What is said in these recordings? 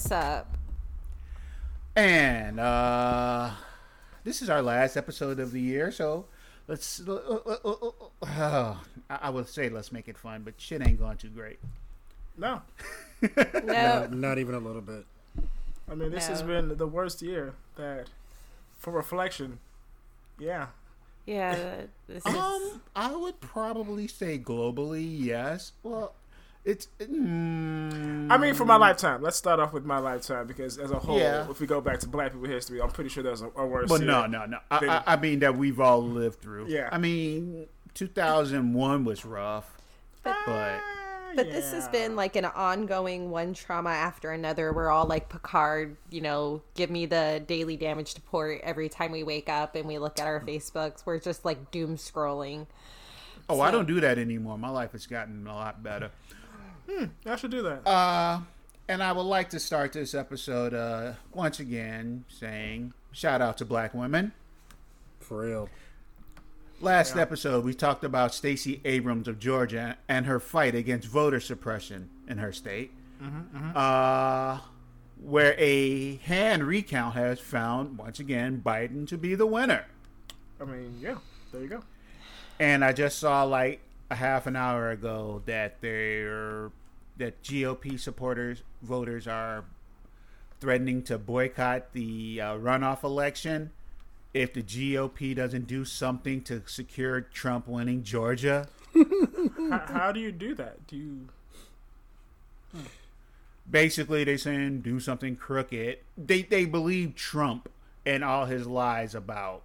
What's up? And uh this is our last episode of the year, so let's uh, uh, uh, uh, uh, I I would say let's make it fun, but shit ain't going too great. No, No, Not even a little bit. I mean this has been the worst year that, for reflection, yeah. yeah, this is. Um, I would probably say globally, yes. Well, it's. Mm, I mean, for my lifetime. Let's start off with my lifetime because, as a whole, Yeah. if we go back to Black people history, I'm pretty sure there's a, a worse. But no, no, no. I, I, I mean that we've all lived through. Yeah. I mean, 2001 was rough, but but this has been like an ongoing one trauma after another. We're all like Picard, you know, give me the daily damage report every time we wake up and we look at our Facebooks. We're just like doom scrolling. oh, I don't do that anymore. My life has gotten a lot better. I should do that. Uh, and I would like to start this episode uh once again saying shout out to Black women. For real. Last episode, we talked about Stacey Abrams of Georgia and her fight against voter suppression in her state, Uh, where a hand recount has found once again Biden to be the winner. I mean, yeah. There you go. And I just saw like a half an hour ago that they're that GOP supporters voters are threatening to boycott the uh, runoff election if the GOP doesn't do something to secure Trump winning Georgia. how, how do you do that? Do you? Basically, they saying do something crooked. They they believe Trump and all his lies about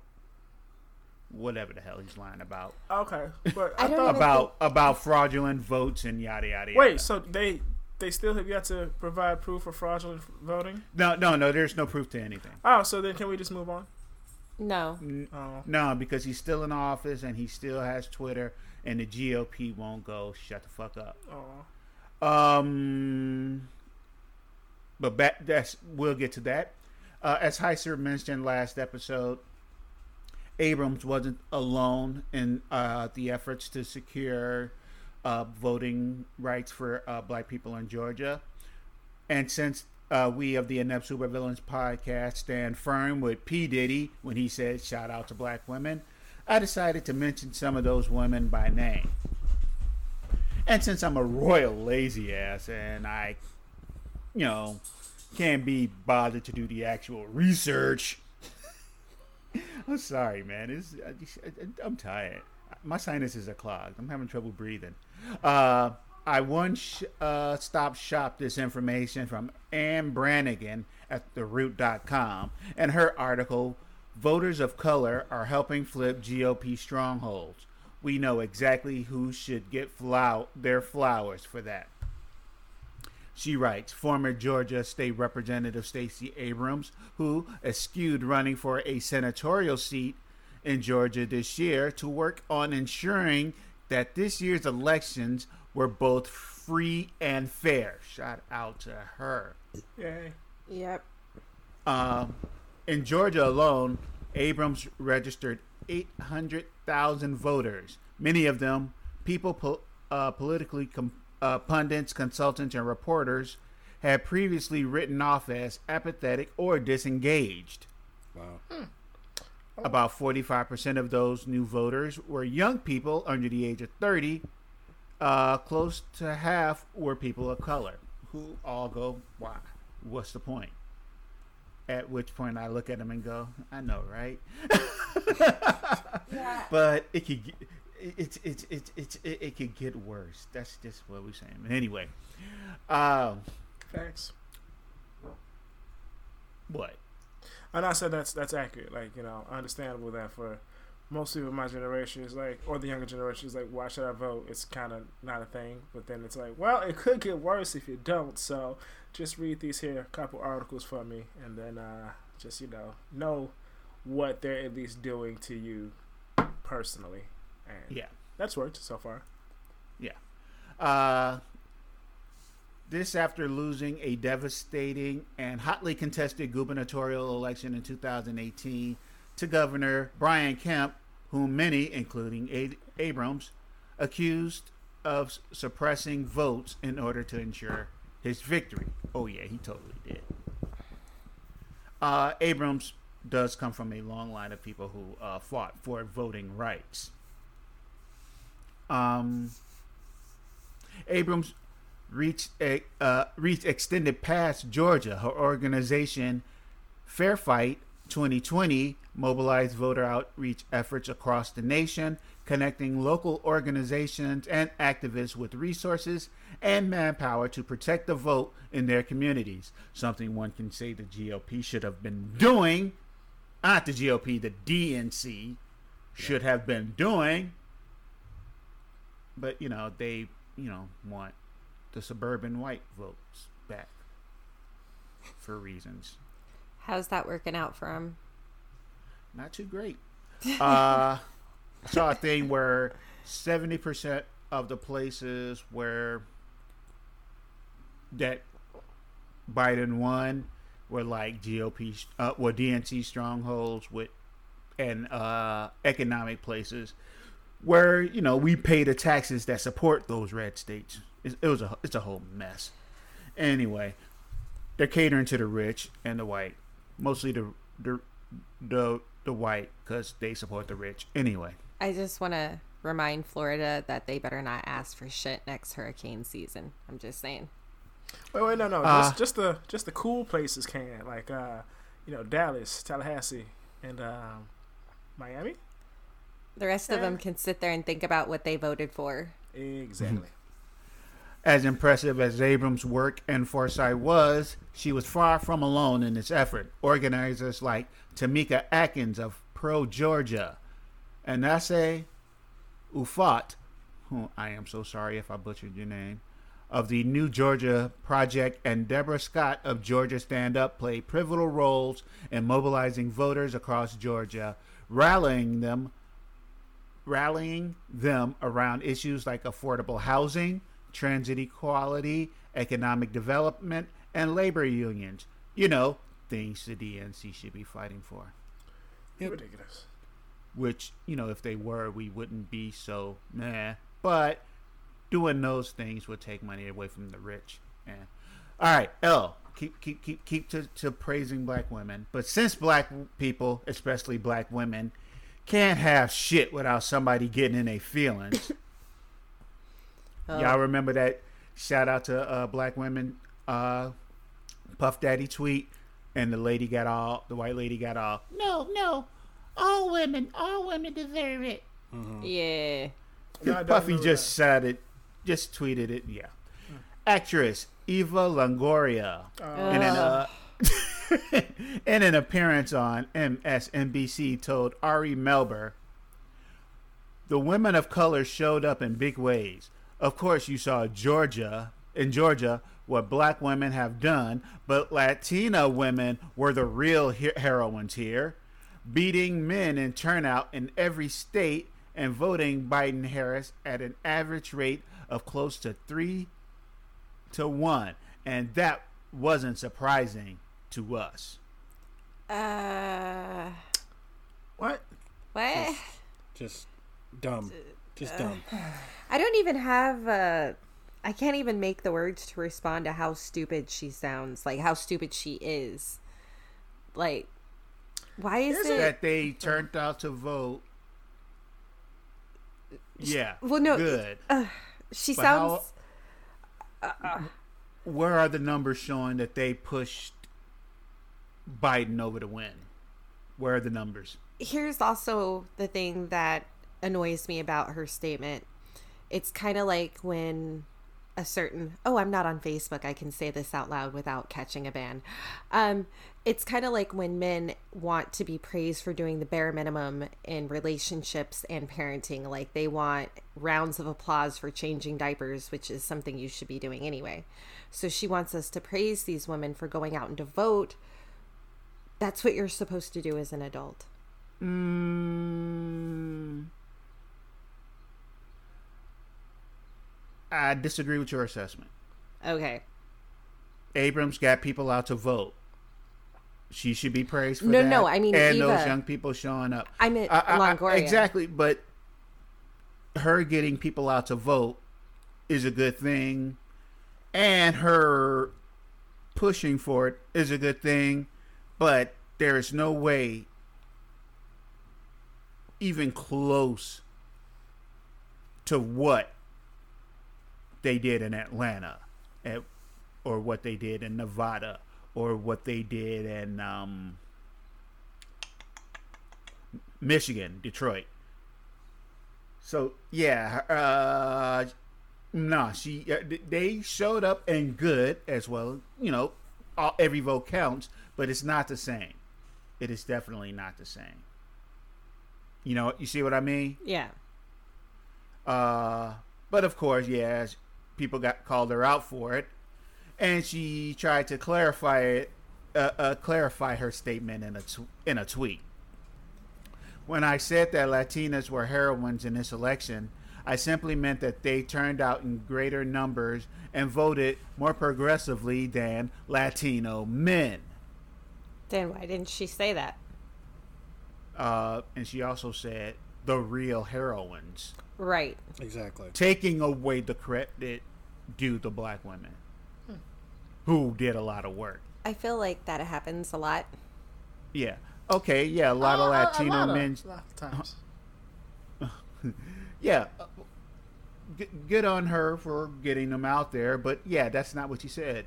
whatever the hell he's lying about Okay, but I I, thought. even- about about fraudulent votes and yada yada. yada. Wait, so they they still have yet to provide proof of fraudulent voting? No, no, no. There's no proof to anything. Oh, so then can we just move on? No. Oh, No, because he's still in office and he still has Twitter, and the GOP won't go. Shut the fuck up. oh. Um, but back, that's we'll get to that. Uh, as Heiser mentioned last episode, Abrams wasn't alone in uh, the efforts to secure uh, voting rights for uh, Black people in Georgia, and since uh, we of the Inept Supervillains podcast stand firm with P Diddy when he said "shout out to Black women," I decided to mention some of those women by name. And since I'm a royal lazy ass and I, you know, can't be bothered to do the actual research, I'm sorry, man. It's, I just- I- I'm tired. My sinuses are clogged. I'm having trouble breathing. Uh, I once uh, stop shop this information from Anne Branigin at TheRoot.com and her article, Voters of Color Are Helping Flip GOP Strongholds. We know exactly who should get their flowers for that. She writes, former Georgia State Representative Stacey Abrams, who eschewed running for a senatorial seat in Georgia this year to work on ensuring that this year's elections were both free and fair. Shout out to her. Yay. Yep. Um, in Georgia alone, Abrams registered 800,000 voters, many of them people po- uh, politically com- uh, pundits, consultants, and reporters had previously written off as apathetic or disengaged. Wow. About 45% of those new voters were young people under the age of 30. Uh, close to half were people of color who all go, why? What's the point? At which point I look at them and go, I know, right? But it could get, it's it's it's it's it, it could get worse. That's just what we're saying. But anyway, um, Facts. what? And I said that's that's accurate. Like you know, understandable that for mostly with my generation is like, or the younger generation is like, why should I vote? It's kind of not a thing. But then it's like, well, it could get worse if you don't. So just read these here couple articles for me, and then uh, just you know know what they're at least doing to you personally. And Yeah. that's worked so far. Yeah. Uh, this after losing a devastating and hotly contested gubernatorial election in 2018 to Governor Brian Kemp, whom many, including A- Abrams, accused of suppressing votes in order to ensure his victory. Oh, yeah, he totally did. Uh, Abrams does come from a long line of people who uh, fought for voting rights. Um, Abrams reached a, uh, reached extended past Georgia. Her organization, Fair Fight 2020, mobilized voter outreach efforts across the nation, connecting local organizations and activists with resources and manpower to protect the vote in their communities. Something one can say the GOP should have been doing. Not the GOP, the DNC should have been doing. But, you know, they, you know, want the suburban white votes back for reasons How's that working out for him? not too great. Uh, saw a thing where seventy percent of the places where that Biden won were like GOP, uh, were DNC strongholds with and uh, economic places where you know we pay the taxes that support those red states. It, it was a it's a whole mess. Anyway, they're catering to the rich and the white, mostly the the the, the white because they support the rich. Anyway, I just want to remind Florida that they better not ask for shit next hurricane season. I'm just saying. Wait, wait, no, no, Uh, just just the just the cool places can like uh, you know Dallas, Tallahassee, and um, Miami. The rest of them can sit there and think about what they voted for. Exactly. as impressive as Abrams' work and foresight was, she was far from alone in this effort. Organizers like Tamika Atkins of Pro Georgia, Anase Ufat, who I am so sorry if I butchered your name, of the New Georgia Project, and Deborah Scott of Georgia Stand Up played pivotal roles in mobilizing voters across Georgia, rallying them rallying them around issues like affordable housing, transit equality, economic development, and labor unions. You know, things the DNC should be fighting for. Ridiculous. Which, you know, if they were, we wouldn't be so meh. But doing those things would take money away from the rich. Yeah. All right, L. Keep keep keep keep to, to praising black women. But since black people, especially black women, can't have shit without somebody getting in their feelings. Oh. Y'all remember that shout out to uh, black women uh, Puff Daddy tweet and the lady got all the white lady got all no no all women all women deserve it. Yeah. No, I Puffy remember just said it, just tweeted it. Yeah. Actress Eva Longoria in an uh, in an appearance on MSNBC told Ari Melber, "The women of color showed up in big ways. Of course, you saw Georgia in Georgia." What black women have done, but Latina women were the real he- heroines here, beating men in turnout in every state and voting Biden Harris at an average rate of close to three to one. And that wasn't surprising to us. Uh, What? what? Just dumb. Just dumb. I don't even have. Uh, I can't even make the words to respond to how stupid she sounds. Like how stupid she is. Like, why is, Is it? That they turned out to vote. Yeah. Well, no, Good. she But how- sounds. Where are the numbers showing that they pushed Biden over to win? Where are the numbers? here's also the thing that annoys me about her statement. It's kind of like when a certain oh i'm not on facebook i can say this out loud without catching a ban um it's kind of like when men want to be praised for doing the bare minimum in relationships and parenting like they want rounds of applause for changing diapers which is something you should be doing anyway so she wants us to praise these women for going out and to vote that's what you're supposed to do as an adult Mm, I disagree with your assessment. okay Abrams got people out to vote. She should be praised for No, that. no, no, I mean, and Eva- those young people showing up. I meant I- I- I- Longoria. exactly, but her getting people out to vote is a good thing, and her pushing for it is a good thing. But there is no way, even close, to what they did in Atlanta, at, or what they did in Nevada, or what they did in um, Michigan, Detroit. So yeah, uh, no, she uh, they showed up and good as well. You know, all, every vote counts, but it's not the same. It is definitely not the same. You know, you see what I mean? yeah Uh, but of course, yeah, people got called her out for it, and she tried to clarify it, uh, uh, clarify her statement in a tw- in a tweet. When I said that Latinas were heroines in this election, I simply meant that they turned out in greater numbers and voted more progressively than Latino men. Then why didn't she say that Uh, and she also said the real heroines. right Exactly. taking away the credit due to black women who did a lot of work. i feel like that happens a lot Yeah. Okay. Yeah. A lot of Uh, a Latino lot of- men. a lot of times. Yeah. g- Good on her for getting them out there, but yeah, that's not what she said.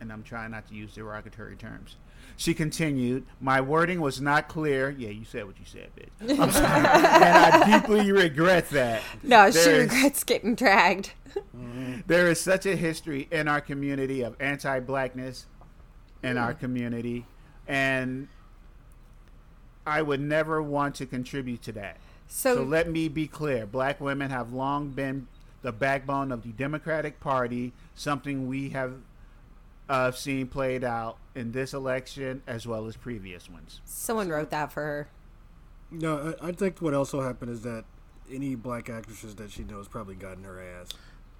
And I'm trying not to use derogatory terms. She continued, "My wording was not clear." Yeah, you said what you said, bitch. I'm sorry, and I deeply regret that. no she There is- regrets getting dragged there is such a history in our community of anti-blackness in our community and i would never want to contribute to that so, so let me be clear black women have long been the backbone of the democratic party something we have uh, seen played out in this election as well as previous ones someone wrote that for her No, I, I think what also happened is that any black actresses that she knows probably got in her ass.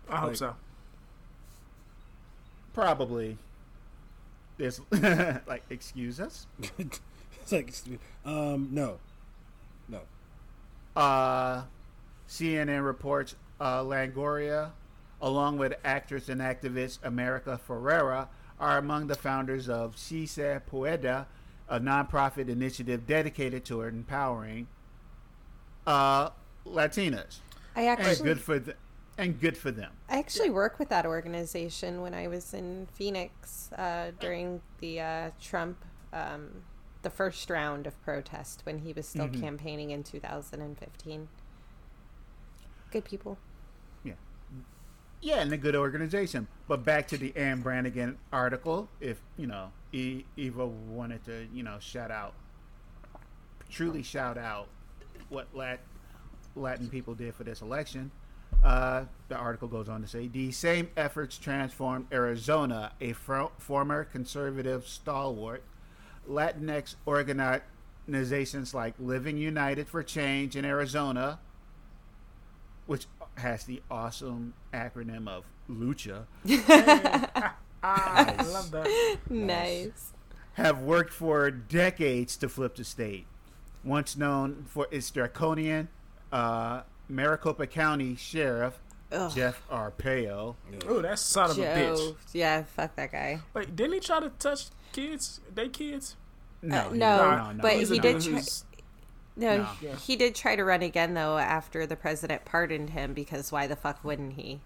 I hope so. probably there's like excuse us it's like, um, no, no. Uh, CNN reports uh, Longoria, along with actress and activist America Ferrera, are among the founders of She Se Puede, a nonprofit initiative dedicated to empowering uh, Latinas. i And actually good for th- and good for them. I actually worked with that organization when I was in Phoenix uh, during the uh, Trump, um, the first round of protest when he was still Mhm. campaigning in 2015. Good people. Yeah, and a good organization. But back to the Anne Branigin article, if you know, e- Eva wanted to, you know, shout out, truly shout out what Lat- Latin people did for this election. Uh, the article goes on to say the same efforts transformed Arizona, a fro- former conservative stalwart. Latinx organizations like Living United for Change in Arizona, which has the awesome acronym of Lucha, Ah, I love that. Nice. have worked for decades to flip the state. Once known for its draconian, uh, Maricopa County Sheriff Ugh. Jeff Arpaio. Ooh, that son of a bitch. Yeah, fuck that guy. Wait, didn't he try to touch kids? They kids? No, Uh, he- no, no, no, but he's he did try- who's- No, No. Yeah. he did try to run again though after the president pardoned him because why the fuck wouldn't he?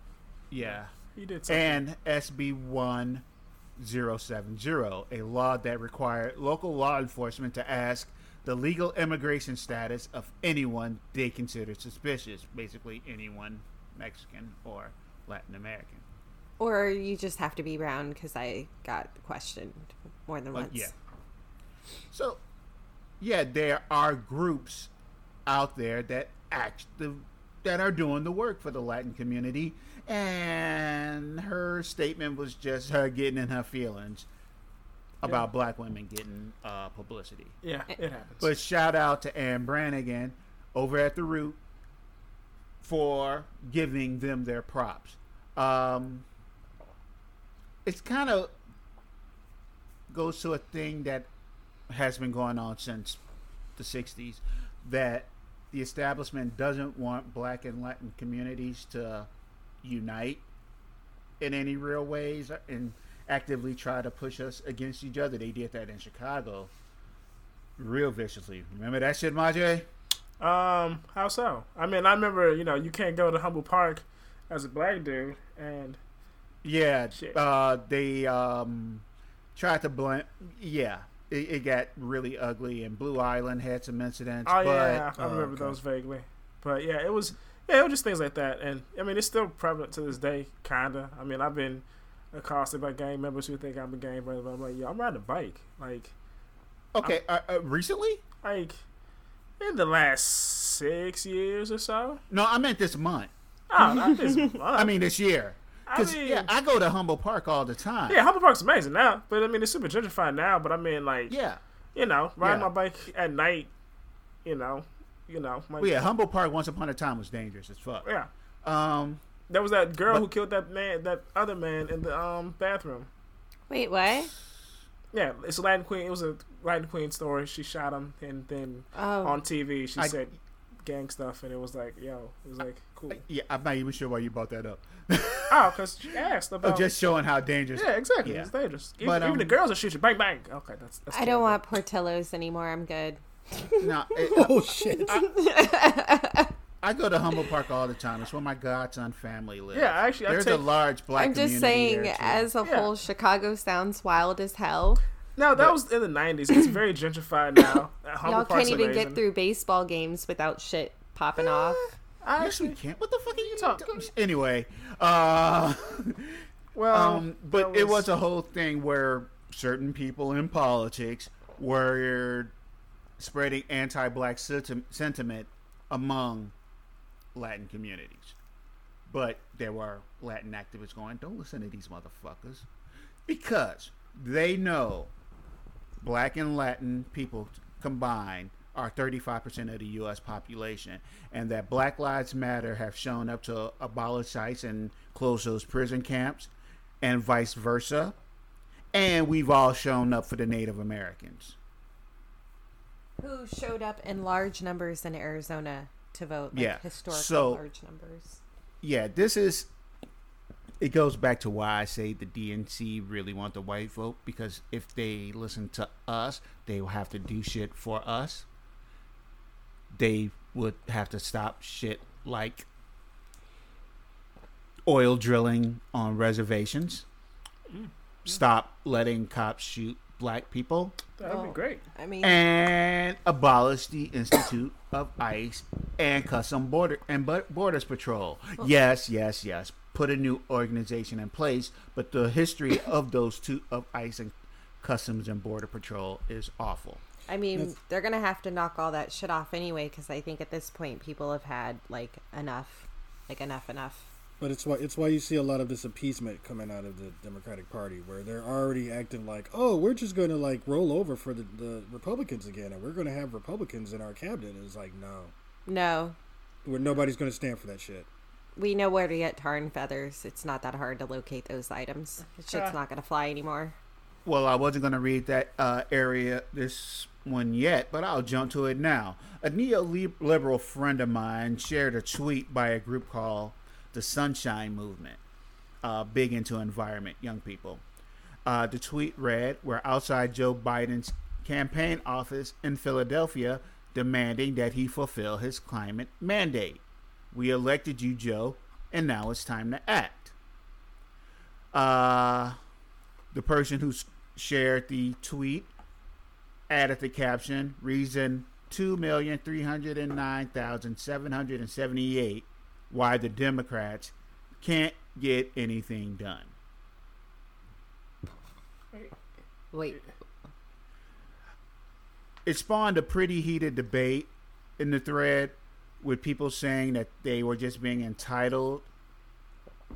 Yeah. He did something. and SB 1070, a law that required local law enforcement to ask the legal immigration status of anyone they consider suspicious, basically anyone Mexican or Latin American. Or you just have to be brown because I got questioned more than Well, once. yeah. So, yeah, there are groups out there that act the, that are doing the work for the Latin community, and her statement was just her getting in her feelings about black women getting uh, publicity. Yeah, it happens. But shout out to Anne Branigin over at the Root for giving them their props. Um, it's kind of goes to a thing that has been going on since the 60s that the establishment doesn't want black and Latin communities to unite in any real ways and actively try to push us against each other. They did that in Chicago real viciously. Remember that shit, Majay? Um, how so? I mean, I remember, you know, you can't go to Humboldt Park as a black dude, and Yeah, Shit. uh, they um, tried to blend. Yeah, it, it got really ugly, and Blue Island had some incidents. oh but yeah, I Oh, remember okay. those vaguely. But yeah, it was yeah, it was just things like that, and I mean, it's still prevalent to this day, kinda. I mean, I've been accosted by gang members who think I'm a gang brother, but I'm like, yo, I'm riding a bike, like, okay, uh, uh, recently? like in the last six years or so. No, I meant this month. Oh, not this month. I mean this year. I mean, yeah, I go to Humboldt Park all the time. yeah, Humboldt Park's amazing now, but I mean, it's super gentrified now. But I mean, like, yeah. you know, riding Yeah. my bike at night, you know, you know, like, Well, yeah, Humboldt Park once upon a time was dangerous as fuck. yeah. Um, There was that girl But- who killed that man, that other man in the um bathroom. Wait, what? Yeah, it's a Latin Queen. It was a Latin Queen story. She shot him, and then Oh, on TV she I- said gang stuff, and it was like, yo, it was like cool. yeah, I'm not even sure why you brought that up. Oh, because she asked Oh, about. just showing how dangerous. yeah, exactly. Yeah. It's dangerous. Even, But, even the um, girls are shoot you. Bang bang. Okay, that's. that's I don't want Portillo's anymore. I'm good. No, it, Oh shit! I go to Humboldt Park all the time. It's where my godson family lives. Yeah, actually, I there's a large black. I'm just community saying, there, too. as a Yeah. whole, Chicago sounds wild as hell. No, that was in the '90s. It's very gentrified now. Humble Y'all Park's can't even amazing. get through baseball games without shit popping off. I Yes, we actually, can't. What the fuck are you Talk- talking? Anyway, uh, well, um, but there it was a whole thing where certain people in politics were spreading anti-black sentiment among Latin communities. But there were Latin activists going, "Don't listen to these motherfuckers," because they know black and Latin people combined are 35% of the U.S. population, and that Black Lives Matter have shown up to abolish ICE and close those prison camps, and vice versa. And we've all shown up for the Native Americans. Who showed up in large numbers in Arizona to vote? Like Yeah, historical so- large numbers. Yeah, this is. It goes back to why I say the DNC really want the white vote because if they listen to us, they will have to do shit for us. They would have to stop shit like oil drilling on reservations. Mm. Stop letting cops shoot black people that'd be great. I mean, and abolish the Institute of ICE and Custom Border and Bo- Borders Patrol. Yes, yes, yes. Put a new organization in place, but the history of those two of ICE and Customs and Border Patrol is awful. I mean, they're gonna have to knock all that shit off anyway because I think at this point people have had like enough, like enough, enough. But it's why it's why you see a lot of this appeasement coming out of the Democratic Party, where they're already acting like, oh, we're just going to like roll over for the, the Republicans again, and we're going to have Republicans in our cabinet. And it's like, no, No, where nobody's going to stand for that shit. we know where to get tar and feathers. It's not that hard to locate those items. The shit's not gonna fly anymore. Well, I wasn't going to read that uh, area, this one yet, but I'll jump to it now. A neoliberal friend of mine shared a tweet by a group called the Sunshine Movement, uh, big into environment, young people. Uh, the tweet read, We're outside Joe Biden's campaign office in Philadelphia demanding that he fulfill his climate mandate. We elected you, Joe, and now it's time to act. Uh, the person who shared the tweet added the caption reason 2,309,778 why the Democrats can't get anything done. Wait, It spawned a pretty heated debate in the thread with people saying that they were just being entitled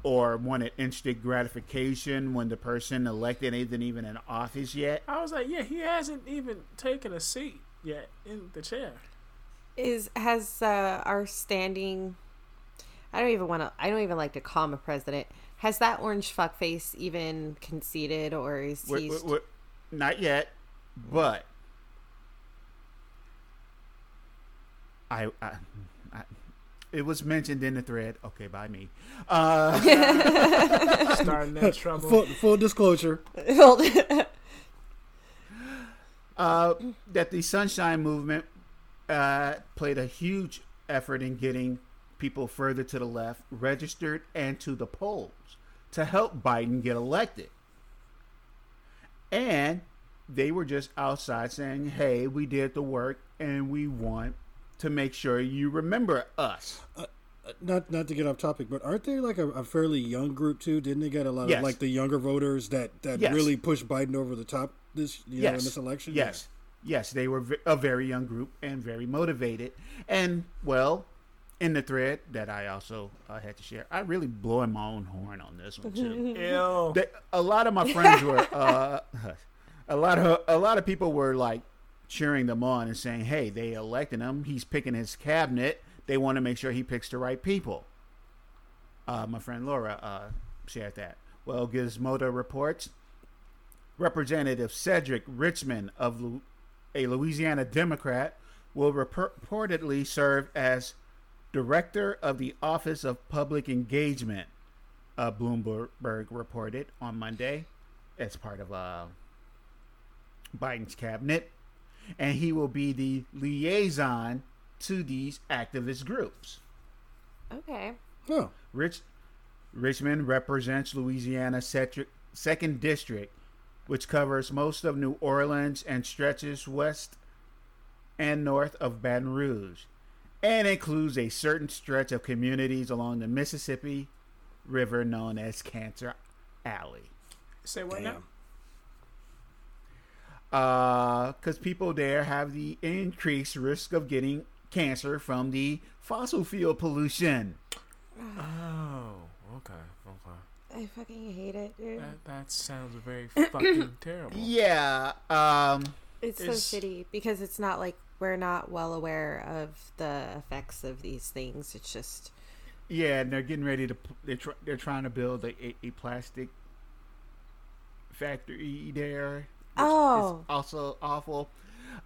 or wanted instant gratification when the person elected isn't even in office yet. I was like, yeah, he hasn't even taken a seat yet in the chair. is has uh, our standing? I don't even want to. I don't even like to call him a president. Has that orange fuckface even conceded, or is We're- he? we're- we're- not yet, but I, I, I it was mentioned in the thread. Okay, by me. Uh, Starting that trouble. Full, full disclosure. Uh, that the Sunshine Movement uh, played a huge effort in getting people further to the left registered and to the polls to help Biden get elected. And they were just outside saying, hey, we did the work and we want to make sure you remember us. Not not to get off topic, but aren't they like a, a fairly young group too? Didn't they get a lot Yes. of like the younger voters that that Yes. really pushed Biden over the top this you know in this election? Yes. Yes, they were ve- a very young group and very motivated. And, well, in the thread that I also uh, had to share, I really blowing my own horn on this one, too. Ew. They- a lot of my friends were, uh, a lot of a lot of people were like cheering them on and saying, "Hey, they elected him. He's picking his cabinet. They want to make sure he picks the right people." Uh, my friend Laura uh, shared that. Well, Gizmodo reports Representative Cedric Richmond of Lu- a Louisiana Democrat will repor- reportedly serve as director of the Office of Public Engagement. Uh, Bloomberg reported on Monday as part of uh, Biden's cabinet, and he will be the liaison to these activist groups. okay. Oh, Rich Richmond represents Louisiana's Cedric- second district, which covers most of New Orleans and stretches west and north of Baton Rouge, and includes a certain stretch of communities along the Mississippi River known as Cancer Alley. Say what now? Damn. because people there have the increased risk of getting cancer from the fossil fuel pollution. Oh, okay, okay. I fucking hate it, dude. That that sounds very fucking terrible. Yeah, um, It's so shitty because it's not like we're not well aware of the effects of these things. It's just yeah, and they're getting ready to. They're tr- they're trying to build a, a, a plastic factory there. Oh. also awful.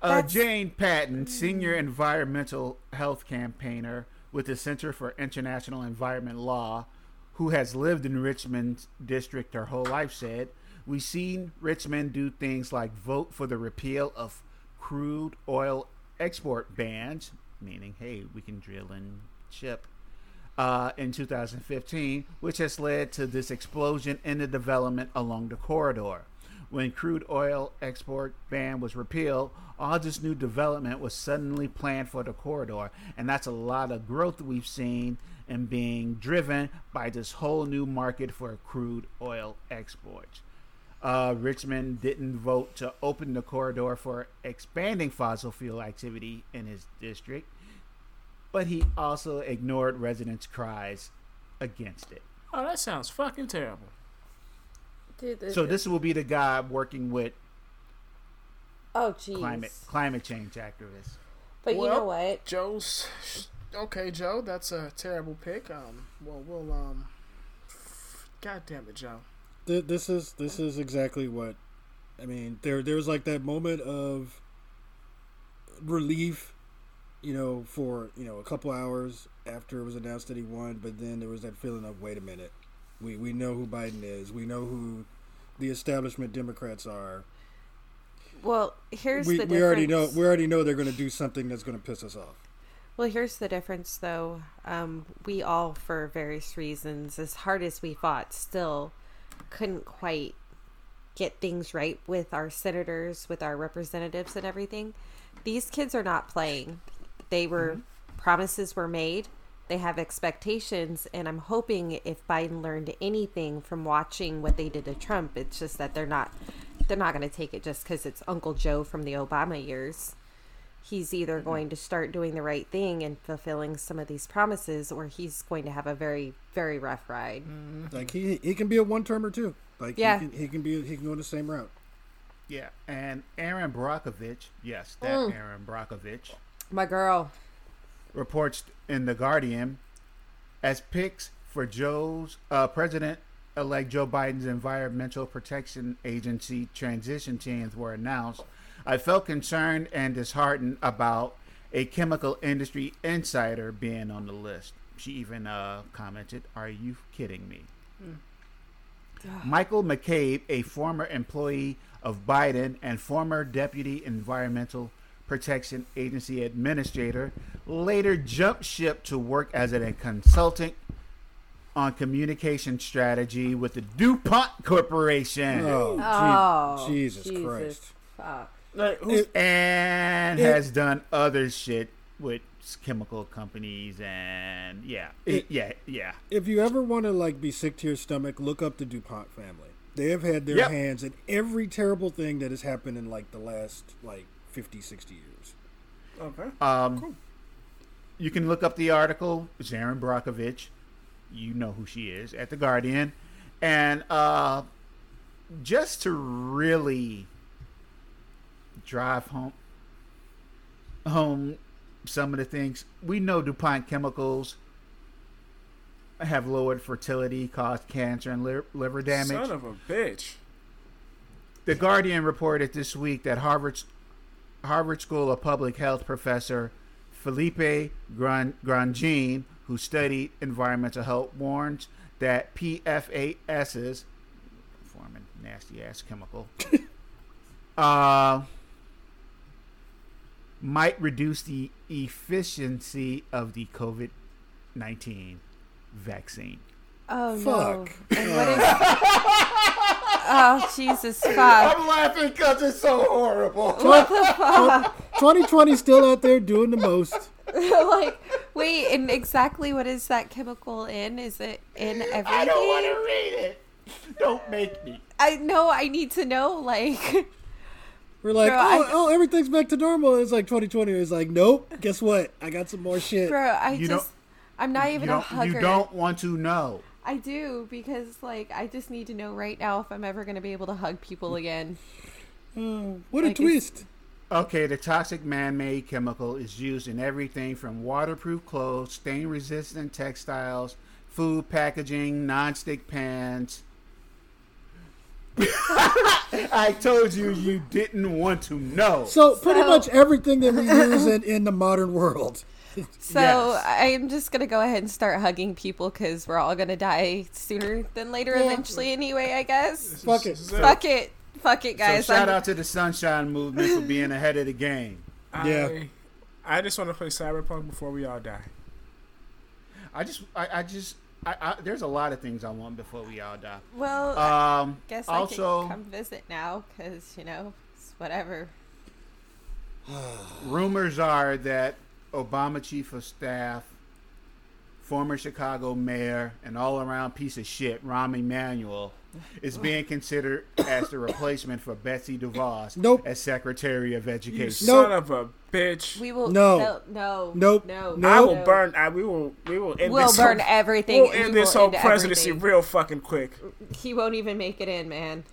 Uh, Jane Patton, senior environmental health campaigner with the Center for International Environment Law, who has lived in Richmond district her whole life, said, "We've seen Richmond do things like vote for the repeal of crude oil export bans, meaning, hey, we can drill and ship." uh, in 2015, which has led to this explosion in the development along the corridor. When crude oil export ban was repealed, all this new development was suddenly planned for the corridor, and that's a lot of growth we've seen and being driven by this whole new market for crude oil exports. Uh, Richmond didn't vote to open the corridor for expanding fossil fuel activity in his district but he also ignored residents' cries against it. Oh, that sounds fucking terrible. Dude. The, So this will be the guy working with oh jeez. climate climate change activists. But you know what? Joe's okay, Joe. That's a terrible pick. Um, well, we'll um, God damn it, Joe. Th- this is this is exactly what I mean. There there was like that moment of relief, you know, for you know a couple hours after it was announced that he won, but then there was that feeling of wait a minute, we we know who Biden is, we know who the establishment Democrats are. Well, here's We, the we already know we already know they're going to do something that's going to piss us off. Well, here's the difference, though. Um, we all, for various reasons, as hard as we fought, still couldn't quite get things right with our senators, with our representatives, and everything. These kids are not playing. They were promises were made. They have expectations and i'm hoping if biden learned anything from watching what they did to trump it's just that they're not they're not going to take it just because it's uncle joe from the obama years he's either going to start doing the right thing and fulfilling some of these promises or he's going to have a very very rough ride Like he he can be a one termer too. Like Yeah. he, can, he can be he can go the same route. Yeah, and Erin Brockovich, yes, that Mm. Erin Brockovich, my girl reports in the Guardian as picks for Joe's uh, President-elect Joe Biden's Environmental Protection Agency transition teams were announced. I felt concerned and disheartened about a chemical industry insider being on the list. She even uh, commented, "Are you kidding me?" Michael McCabe, a former employee of Biden and former Deputy Environmental Protection Agency Administrator, later jumped ship to work as a consultant on communication strategy with the DuPont Corporation Oh, gee- oh Jesus, Christ! fuck. It- and It- has done other shit with chemical companies and yeah, it, yeah, yeah. If you ever want to like be sick to your stomach, look up the Dupont family. They have had their Yep. hands in every terrible thing that has happened in like the last like 50, 60 years. okay. Um, You can look up the article, Zarin Brockovich. You know who she is at the Guardian, and uh, just to really drive home home some of the things we know, DuPont chemicals have lowered fertility, caused cancer and li- liver damage. Son of a bitch. The Guardian reported this week that Harvard's Harvard School of Public Health professor Philippe Gran- Grandjean, who studied environmental health, warns that PFASs, forming nasty ass chemical, uh, might reduce the efficiency of the COVID 19 vaccine. Oh Fuck. no! And what is? Oh Jesus! Fuck! I'm laughing because it's so horrible. What the fuck? 2020 still out there doing the most. like, wait, and exactly what is that chemical in? Is it in everything? I don't want to read it. Don't make me. I know. I need to know. Like, We're like, Bro, oh, I- oh, everything's back to normal. It's like 2020. It's like, nope. Guess what? I got some more shit. bro, I You just. I'm not even you a hugger. you don't want to know. I do because, like, I just need to know right now if I'm ever gonna be able to hug people again. Oh, what a Like, it's- twist. Okay, the toxic man-made chemical is used in everything from waterproof clothes, stain-resistant textiles, food packaging, non-stick pans. I told you you didn't want to know. So pretty So- much everything that we use in, in the modern world. So Yes. I'm just gonna go ahead and start hugging people because we're all gonna die sooner than later Yeah. eventually anyway. I guess. Fuck it. This Fuck it. Fuck it, So guys. shout I'm- out to the Sunshine Movement for being ahead of the game. Yeah. I, I just want to play Cyberpunk before we all die. I just, I, I just, I, I, there's a lot of things I want before we all die. well, I Um, guess also, I can come visit now because you know it's whatever. rumors are that Obama chief of staff, former Chicago mayor, and all-around piece of shit Rahm Emanuel is being considered as the replacement for Betsy DeVos Nope. as Secretary of You Education. Nope. son of a bitch. We will. No. No. No. Nope. No. No. I will no. burn. I, we will. We will end We'll this. burn whole, everything. We'll end we this whole end presidency everything. real fucking quick. He won't even make it in, man.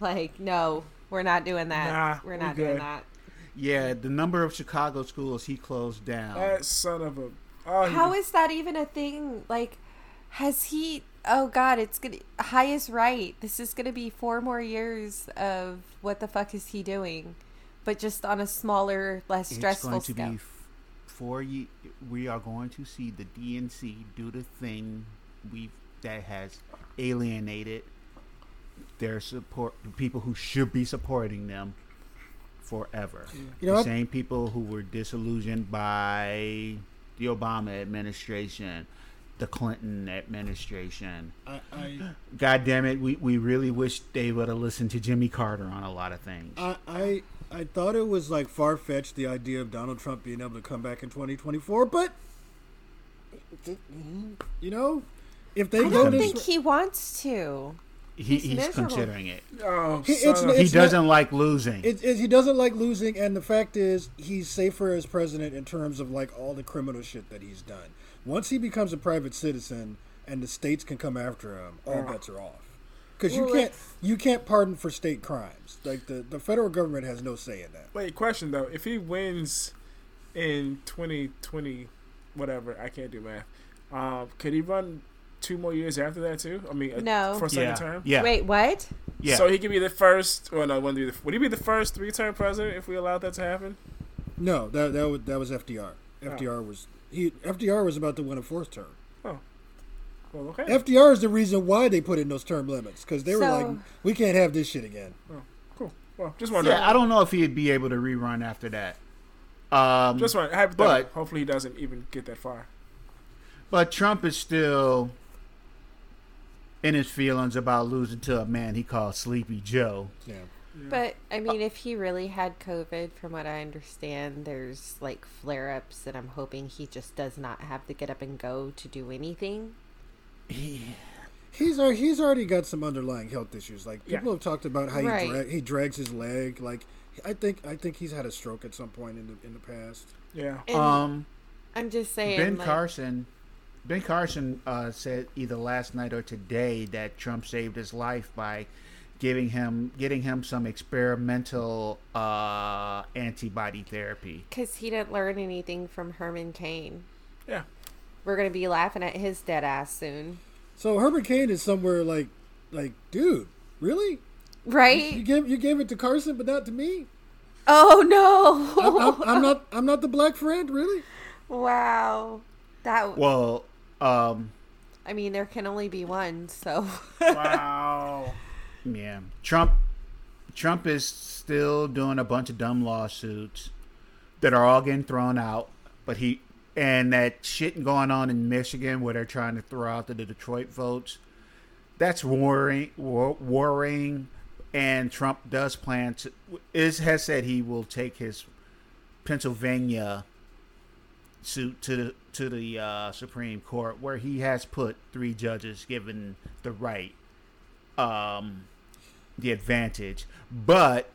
Like, no, we're not doing that. Nah, we're we not good. doing that. Yeah, the number of Chicago schools he closed down. That son of a. Oh, How he, is that even a thing? Like, has he? Oh God, it's gonna highest right. This is gonna be four more years of what the fuck is he doing, but just on a smaller, less it's stressful going to scale. be four ye- We are going to see the DNC do the thing we that has alienated their support, the people who should be supporting them forever. You know the what? same people who were disillusioned by the Obama administration, the Clinton administration. I, I, God damn it, we, we really wish they would have listened to Jimmy Carter on a lot of things. I, I, I thought it was like far fetched the idea of Donald Trump being able to come back in 2024, but mm-hmm, You know, if they I go don't think he wants to. He, He's he's considering it. Oh, He- it's- it's- He doesn't like losing. it, it, he doesn't like losing, and the fact is, he's safer as president in terms of like all the criminal shit that he's done. Once he becomes a private citizen, and the states can come after him, all bets are off. Because you can't like- you can't pardon for state crimes. Like the the federal government has no say in that. Wait, question though. If he wins in 2020, whatever, I can't do math. Um, could he run two more years after that too? I mean, uh, No. for a second yeah. term. Yeah. Wait, what? Yeah. So he could be the first. Well, no, wouldn't be the, would he be the first three-term president if we allowed that to happen? No, that that was, that was FDR. Oh. FDR was he FDR was about to win a fourth term. Well, okay. FDR is the reason why they put in those term limits because they were like, we can't have this shit again. cool. Well, just wondering. yeah, I don't know if he'd be able to rerun after that. Um, Just wondering. But- Hopefully, he doesn't even get that far. but Trump is still in his feelings about losing to a man he calls Sleepy Joe. Yeah. But I mean, if he really had COVID, from what I understand, there's like flare ups, and I'm hoping he just does not have to get up and go to do anything. He's he's already got some underlying health issues. Like Yeah. people have talked about how Right. he dra- he drags his leg. Like I think I think he's had a stroke at some point in the in the past. Yeah. And Um, I'm just saying, Ben like, Carson, Ben Carson uh, said either last night or today that Trump saved his life by giving him getting him some experimental uh, antibody therapy. because he didn't learn anything from Herman Cain. Yeah. We're gonna be laughing at his dead ass soon, So Herbert Cain is somewhere like like dude, really? Right? You right? gave you gave it to Carson, but not to me. Oh no! I'm, I'm, I'm not I'm not the black friend, really. wow, that. Well, um, I mean, there can only be one, so. Wow. yeah, Trump. Trump is still doing a bunch of dumb lawsuits that are all getting thrown out, but he and that shit going on in Michigan where they're trying to throw out the, Detroit votes. That's worrying. Wor- worrying, and Trump does plan to is has said he will take his Pennsylvania suit to the to the uh, Supreme Court, where he has put three judges given the right, um, the advantage. But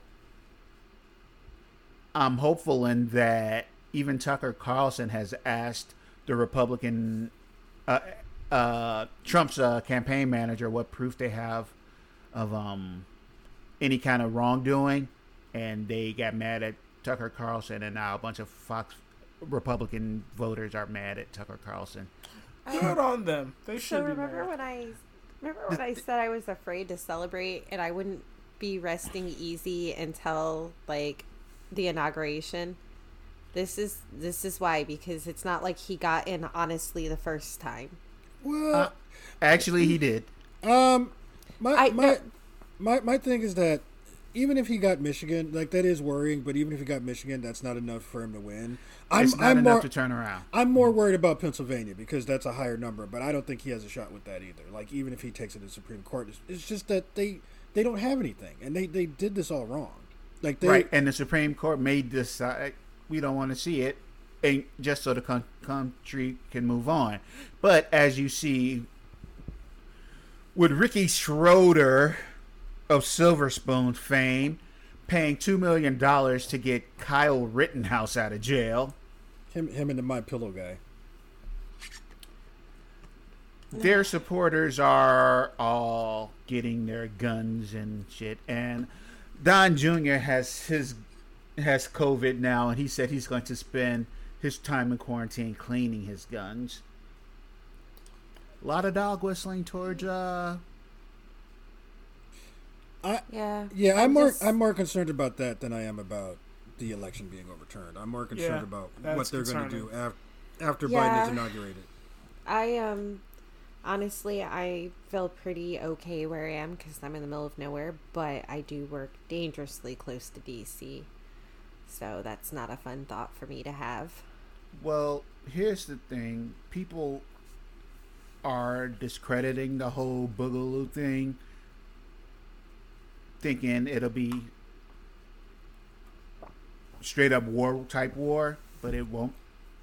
I'm hopeful in that even Tucker Carlson has asked the Republican, uh, uh, Trump's uh, campaign manager, what proof they have of um, any kind of wrongdoing, and they got mad at Tucker Carlson, and now a bunch of Fox Republican voters are mad at Tucker Carlson. Good on them. They So should be remember mad. when I remember when I said I was afraid to celebrate and I wouldn't be resting easy until like the inauguration. This is this is why because it's not like he got in honestly the first time. Well, Uh, Actually, he did. Um, my I- my, no. my my thing is that even if he got Michigan, like that is worrying. But even if he got Michigan, that's not enough for him to win. I'm It's not I'm enough more to turn around. I'm more worried about Pennsylvania because that's a higher number. But I don't think he has a shot with that either. Like even if he takes it to the Supreme Court, it's, it's just that they they don't have anything, and they they did this all wrong. Like they right, and the Supreme Court may decide we don't want to see it, and just so the con- country can move on. But as you see, with Ricky Schroder of Silver Spoon fame paying two million dollars to get Kyle Rittenhouse out of jail, him him and the My Pillow guy. their supporters are all getting their guns and shit. And Don Jr. has his has COVID now, and he said he's going to spend his time in quarantine cleaning his guns. A lot of dog whistling towards uh Yeah. Yeah, I'm, more just- I'm more concerned about that than I am about the election being overturned. I'm more concerned Yeah, about what they're going to do concerning. after after Biden is inaugurated. I um honestly I feel pretty okay where I am because I'm in the middle of nowhere, but I do work dangerously close to DC, so that's not a fun thought for me to have. Well, here's the thing: people are discrediting the whole Boogaloo thing, thinking it'll be straight up war type war, but it won't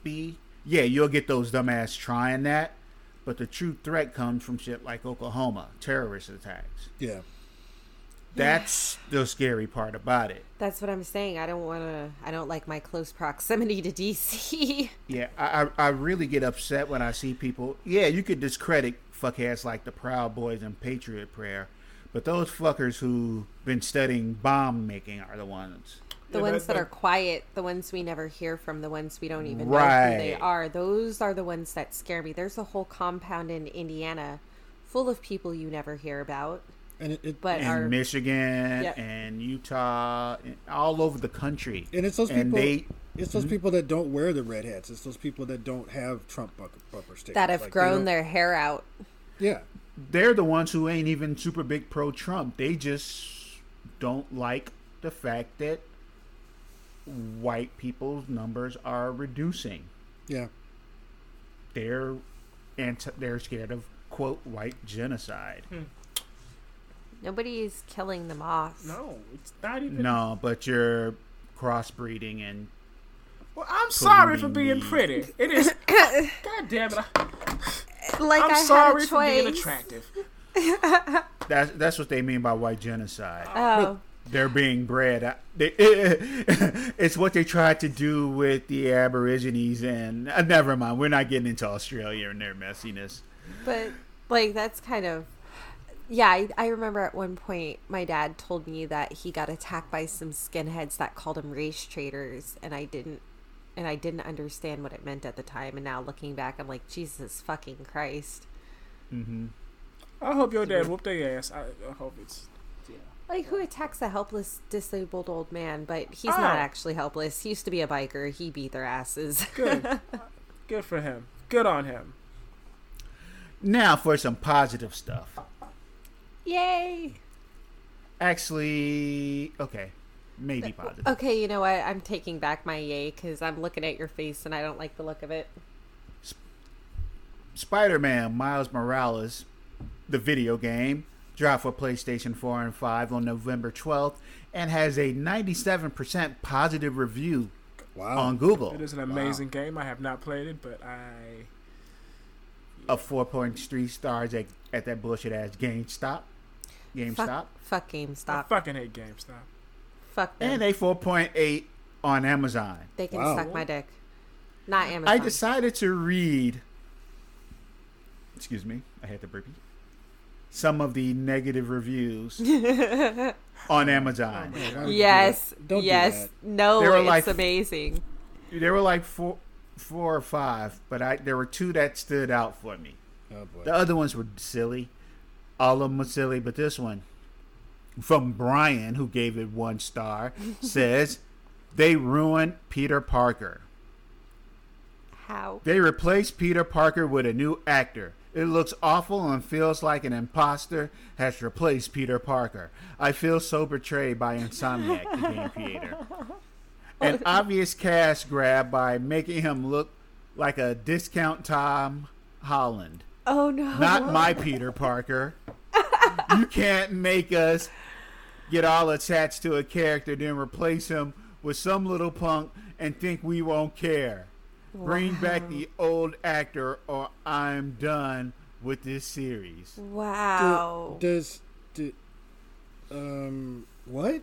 be yeah, you'll get those dumbass trying that, but the true threat comes from shit like Oklahoma, terrorist attacks. Yeah. That's the scary part about it. That's what I'm saying. I don't want to. I don't like my close proximity to DC. Yeah, I, I I really get upset when I see people. Yeah, you could discredit fuckheads like the Proud Boys and Patriot Prayer, but those fuckers who've been studying bomb making are the ones. the Yeah, ones that- that, are quiet, the ones we never hear from, the ones we don't even know who they are. Those are the ones that scare me. There's a whole compound in Indiana full of people you never hear about, And it, it but in are Michigan Yep. and Utah, and all over the country. and it's those and people. they it's those hmm? people that don't wear the red hats. It's those people that don't have Trump bumper, bumper stickers. that have Like, grown don't- their hair out. Yeah. They're the ones who ain't even super big pro Trump. They just don't like the fact that white people's numbers are reducing. Yeah. They're anti- they're scared of quote white genocide. Hmm. Nobody's killing them off. No, it's not even. No, but you're crossbreeding and Well, I'm sorry for being the- pretty. It is. God damn it! I, Like I'm I sorry had a for being attractive. that's that's what they mean by white genocide. Oh, They're being bred. uh, They, it's what they tried to do with the Aborigines, and uh, never mind. We're not getting into Australia and their messiness. but like that's kind of yeah I, I remember at one point my dad told me that he got attacked by some skinheads that called him race traitors and i didn't and i didn't understand what it meant at the time and now looking back i'm like jesus fucking christ mm-hmm. I hope your dad whooped their ass. I, I hope it's. Yeah. like who attacks a helpless disabled old man but he's Oh. not ah. actually helpless he used to be a biker he beat their asses Good. Good for him. Good on him. Now for some positive stuff. yay Actually, okay, maybe positive. okay you know what i'm taking back my yay because i'm looking at your face and i don't like the look of it Spider-Man Miles Morales, the video game, dropped for PlayStation 4 and 5 on November 12th and has a 97% positive review Wow. on Google. It is an amazing game. I have not played it, but I. A 4.3 stars at, at that bullshit ass GameStop. GameStop. fuck, fuck I gamestop fucking hate GameStop. Fuck them And a 4.8 on Amazon. They can Wow. suck my dick. Not Amazon. I decided to read. Excuse me, I had to burpee. Some of the negative reviews on Amazon. Why would you do yes. Don't do yes. that. No, They were it's like- amazing. There were like four, four or five, but I there were two that stood out for me. Oh boy. The other ones were silly. All of them were silly, but this one from Brian, who gave it one star, says they ruined Peter Parker. How? They replaced Peter Parker with a new actor. It looks awful and feels like an imposter has replaced Peter Parker. I feel so betrayed by Insomniac, the game creator. An obvious cast grab by making him look like a discount Tom Holland. Oh no. Not my Peter Parker. You can't make us get all attached to a character, then replace him with some little punk and think we won't care. Bring back the old actor, or I'm done with this series. Wow. Does do, um what?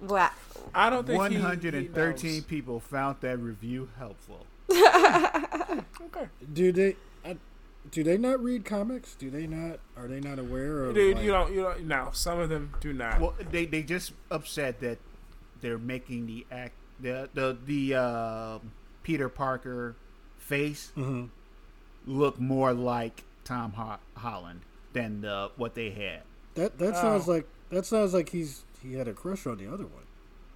wow. I don't think he- he 113 people found that review helpful. Okay. Do they? I, do they not read comics? Do they not? Are they not aware of? Dude, like- you don't. You don't. No, some of them do not. Well, they they just upset that they're making the act the the the uh, Peter Parker face Mhm. look more like Tom Ho- Holland than the, what they had. That that sounds Oh. like that sounds like he's he had a crush on the other one.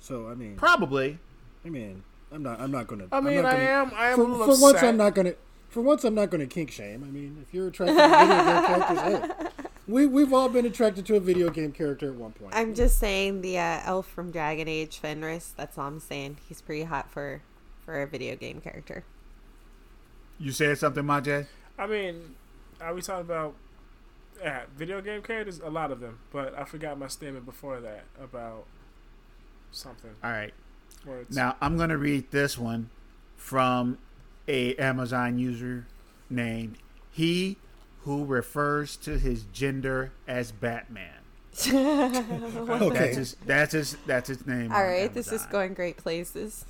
So I mean, Probably. I mean, I'm not I'm not gonna. I I'm mean, not I gonna, am. I am For, a little for once. I'm not gonna. For once, I'm not gonna kink shame. I mean, if you're attracted to video game characters, hey, we we've all been attracted to a video game character at one point. I'm just saying the uh, elf from Dragon Age Fenris. That's all I'm saying. He's pretty hot for for a video game character. You said something, Majay? I mean, are we talking about yeah, video game characters? A lot of them, but I forgot my statement before that about something. All right. Where it's, Now I'm going to read this one from a Amazon user named he who refers to his gender as Batman. That's his. That's his. That's his name. All right, on right, this is going great places.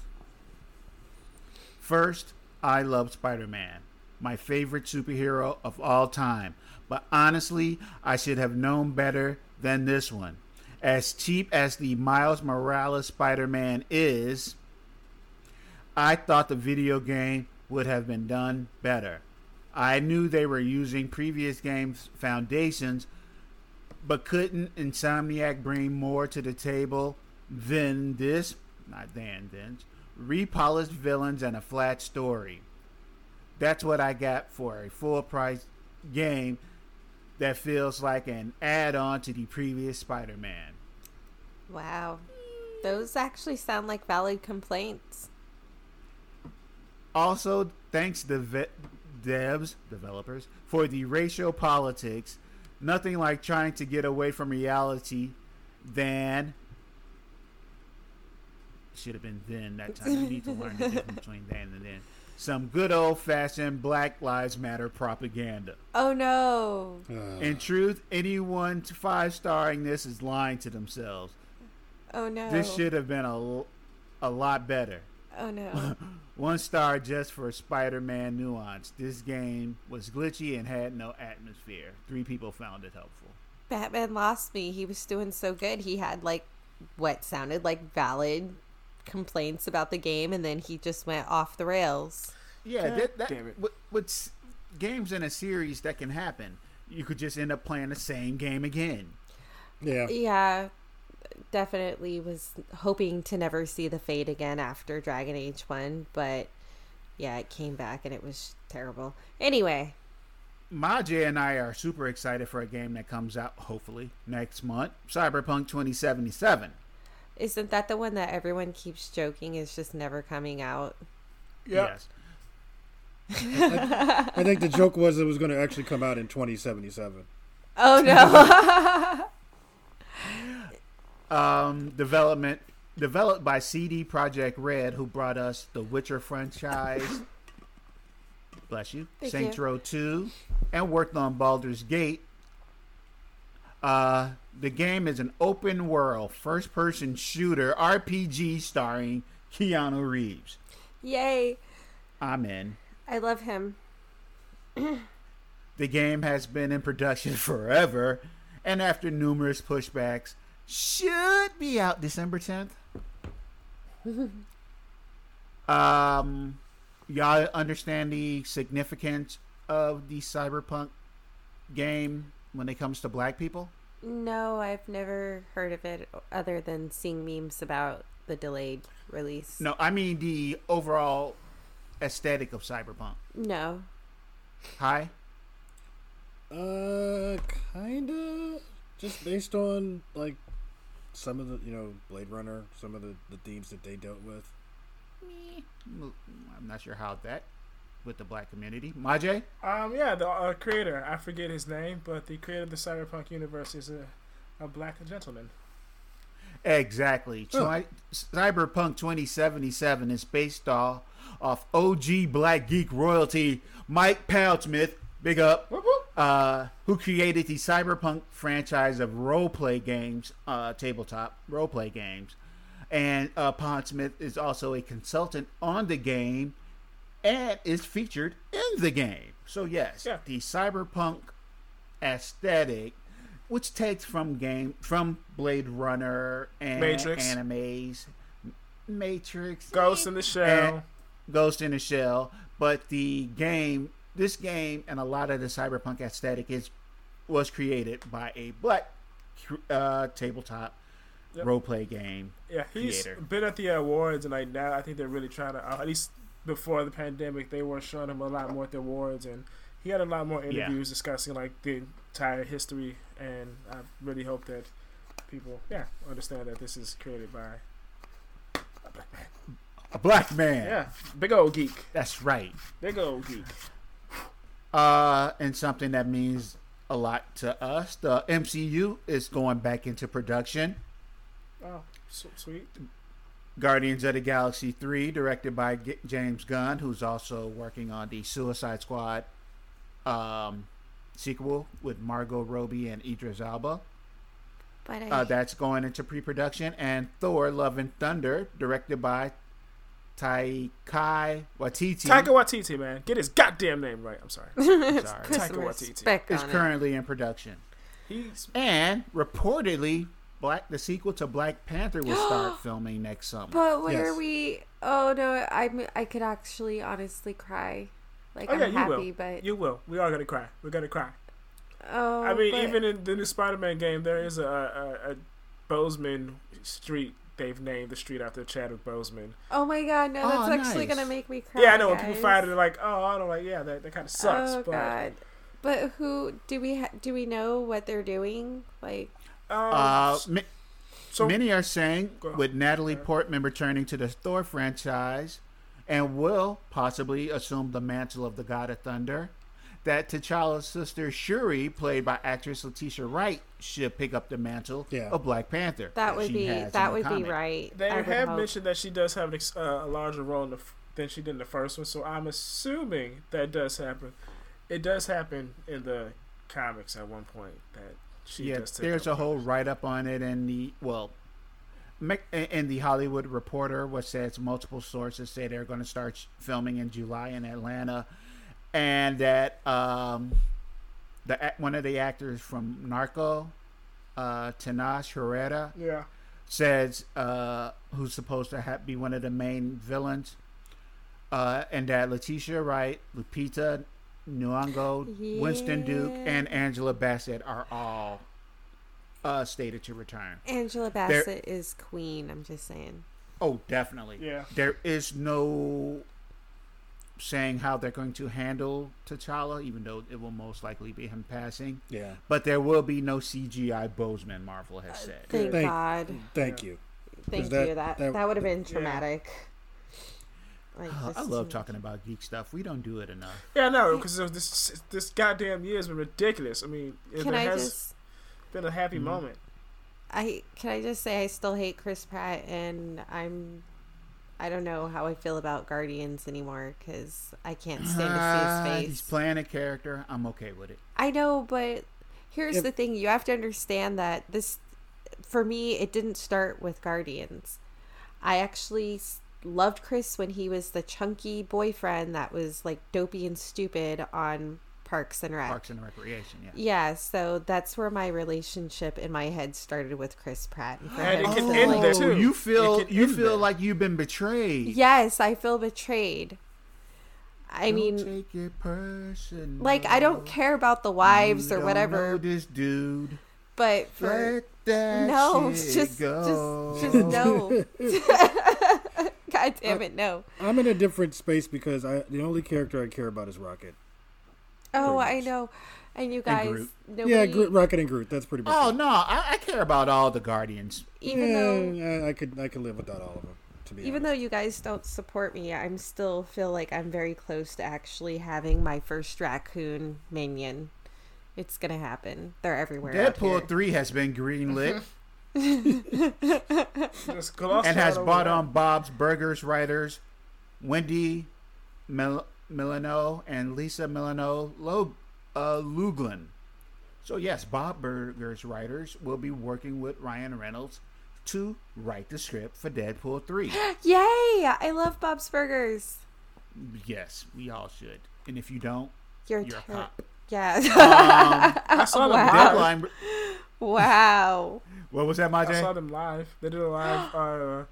First, I love Spider Man, my favorite superhero of all time. But honestly, I should have known better than this one. As cheap as the Miles Morales Spider Man is, I thought the video game would have been done better. I knew they were using previous games' foundations, but couldn't Insomniac bring more to the table than this? Not than then. Repolished villains and a flat story. That's what I got for a full price game that feels like an add on to the previous Spider Man. Wow. Those actually sound like valid complaints. Also, thanks to ve- devs, developers, for the racial politics. Nothing like trying to get away from reality than. Should have been then that time. You need to learn the difference between then and then. Some good old fashioned Black Lives Matter propaganda. Oh no. Uh, In truth, anyone to five starring this is lying to themselves. Oh no. This should have been a, a lot better. Oh no. One star just for Spider Man nuance. This game was glitchy and had no atmosphere. Three people found it helpful. Batman lost me. He was doing so good. He had like what sounded like valid complaints about the game, and then he just went off the rails. Yeah, God that, that, damn it. With, with s- games in a series, that can happen. You could just end up playing the same game again. yeah. Yeah, definitely was hoping to never see the fade again after Dragon Age 1, but yeah, it came back and it was terrible. Anyway, Maje and I are super excited for a game that comes out hopefully next month Cyberpunk 2077. isn't that the one that everyone keeps joking is just never coming out? Yep. Yes. I think the joke was it was going to actually come out in 2077. Oh no. um, development developed by CD Projekt Red, who brought us the Witcher franchise. Bless you, Thank Saints. Row Two, and worked on Baldur's Gate. Uh, the game is an open world, first person shooter RPG starring Keanu Reeves. Yay. I'm in. I love him. The game has been in production forever, and after numerous pushbacks, should be out December 10th. um, y'all understand the significance of the cyberpunk game when it comes to black people? No, I've never heard of it other than seeing memes about the delayed release. No, I mean the overall aesthetic of cyberpunk. No. Hi. Uh, kinda. Just based on like some of the you know Blade Runner, some of the the themes that they dealt with. Me, I'm not sure how that with the black community. Maje? Um, yeah, the uh, creator, I forget his name, but the creator of the Cyberpunk universe is a, a black gentleman. Exactly. Twi- Cyberpunk 2077 is based off, off OG Black Geek royalty Mike Pondsmith, big up, Whoop, whoop. Uh, who created the Cyberpunk franchise of roleplay games, uh, tabletop roleplay games. And uh, Pondsmith is also a consultant on the game and is featured in the game. So, yes, Yeah. the Cyberpunk aesthetic which takes from game from Blade Runner and Matrix. animes, Matrix, Ghost in the Shell. Ghost in the Shell. But the game, this game, and a lot of the cyberpunk aesthetic is was created by a black uh, tabletop Yep. role play game. Yeah, he's creator. been at the awards, and like now, I think they're really trying to. Uh, at least before the pandemic, they were showing him a lot more at the awards, and he had a lot more Yeah. interviews discussing like the entire history. And I really hope that people, yeah, understand that this is created by a black man. A black man. Yeah, big old geek, That's right. big old geek. Uh, and something that means a lot to us. The MCU is going back into production. Oh, so sweet. Guardians of the Galaxy 3, directed by G- James Gunn, who's also working on the Suicide Squad um, sequel with Margot Robbie and Idris Elba. But I, Uh, that's going into pre-production, and Thor: Love and Thunder, directed by Taika Waititi, Taika Waititi, man, get his goddamn name right. I'm sorry. sorry, put Taika some Waititi. respect is on it. currently in production, He's and reportedly, Black the sequel to Black Panther will start filming next summer. But when Yes. are we? Oh no, I'm. I could actually honestly cry. Like oh yeah, I'm you happy, will. but You will. We are gonna cry. We're gonna cry. oh, I mean, but- even in the new Spider-Man game, there is a, a, a Boseman street. They've named the street after Chadwick Boseman. oh my god, no, that's Oh, actually nice. gonna make me cry. yeah, I know. When people find it, they're like, "Oh, I don't like." Yeah, that, that kind of sucks. oh but god. But who do we ha- do we know what they're doing? Like, um, Uh, ma- so many are saying with Natalie Portman returning to the Thor franchise and will possibly assume the mantle of the God of Thunder, that T'Challa's sister Shuri, played by actress Letitia Wright, should pick up the mantle Yeah. of Black Panther. that would be that would be right. they I have mentioned that she does have an uh, a larger role in the f- than she did in the first one. So I'm assuming that does happen. It does happen in the comics at one point that she yeah, does. Take there's up a whole write up on it in the well, and the Hollywood Reporter, which says multiple sources say they're going to start filming in July in Atlanta, and that um, the one of the actors from Narco, uh, Tenoch Herrera, Yeah. says uh, who's supposed to ha- be one of the main villains, uh, and that Letitia Wright, Lupita Nyong'o, Winston Duke, and Angela Bassett are all uh, stated to return. Angela Bassett is queen. I'm just saying. Oh, definitely. Yeah. There is no saying how they're going to handle T'Challa, even though it will most likely be him passing. Yeah. But there will be no CGI Boseman. Marvel has said. Thank, Thank- God. Thank you. Thank that- you. That that- that, would have been traumatic. Like, Oh, I love talking about geek stuff. We don't do it enough. Yeah, no, because this this goddamn year has been ridiculous. I mean, if Can there I has just? been a happy Mm-hmm. moment. I can I just say I still hate Chris Pratt and I'm. I don't know how I feel about Guardians anymore because I can't stand Ah, to see his face. He's playing a character. I'm okay with it. I know, but here's If- the thing: you have to understand that this, for me, it didn't start with Guardians. I actually loved Chris when he was the chunky boyfriend that was like dopey and stupid on Parks and Rec. Parks and Recreation. Yeah. Yeah, so that's where my relationship in my head started with Chris Pratt. And And it can end like- there, too. you feel you feel there. like you've been betrayed. Yes, I feel betrayed. I Don't mean, take it personal. like I don't care about the wives You or whatever, know this dude. but for Let that no, shit just go. just just no. God damn it, no. I'm in a different space because I the only character I care about is Rocket. Oh, Pretty I know. And you guys, Groot. nobody, Yeah, Groot, Rocket and Groot. That's pretty much. Oh it. no, I, I care about all the Guardians. even yeah, though yeah, I could I could live without all of them. To be even though you guys don't support me, I'm still feel like I'm very close to actually having my first raccoon minion. It's gonna happen. They're everywhere. out here. Deadpool three has been greenlit and has over brought on Bob's Burgers writers Wendy Mil- Molyneux and Lisa Molyneux Lo- uh, Logelin. So yes, Bob Burgers writers will be working with Ryan Reynolds to write the script for Deadpool three. Yay! I love Bob's Burgers. yes, we all should. And if you don't, You're, you're a ter- cop. Yeah. Um, I saw them Wow. live. Deadline. wow. What was that, my I saw them live. They did a live uh,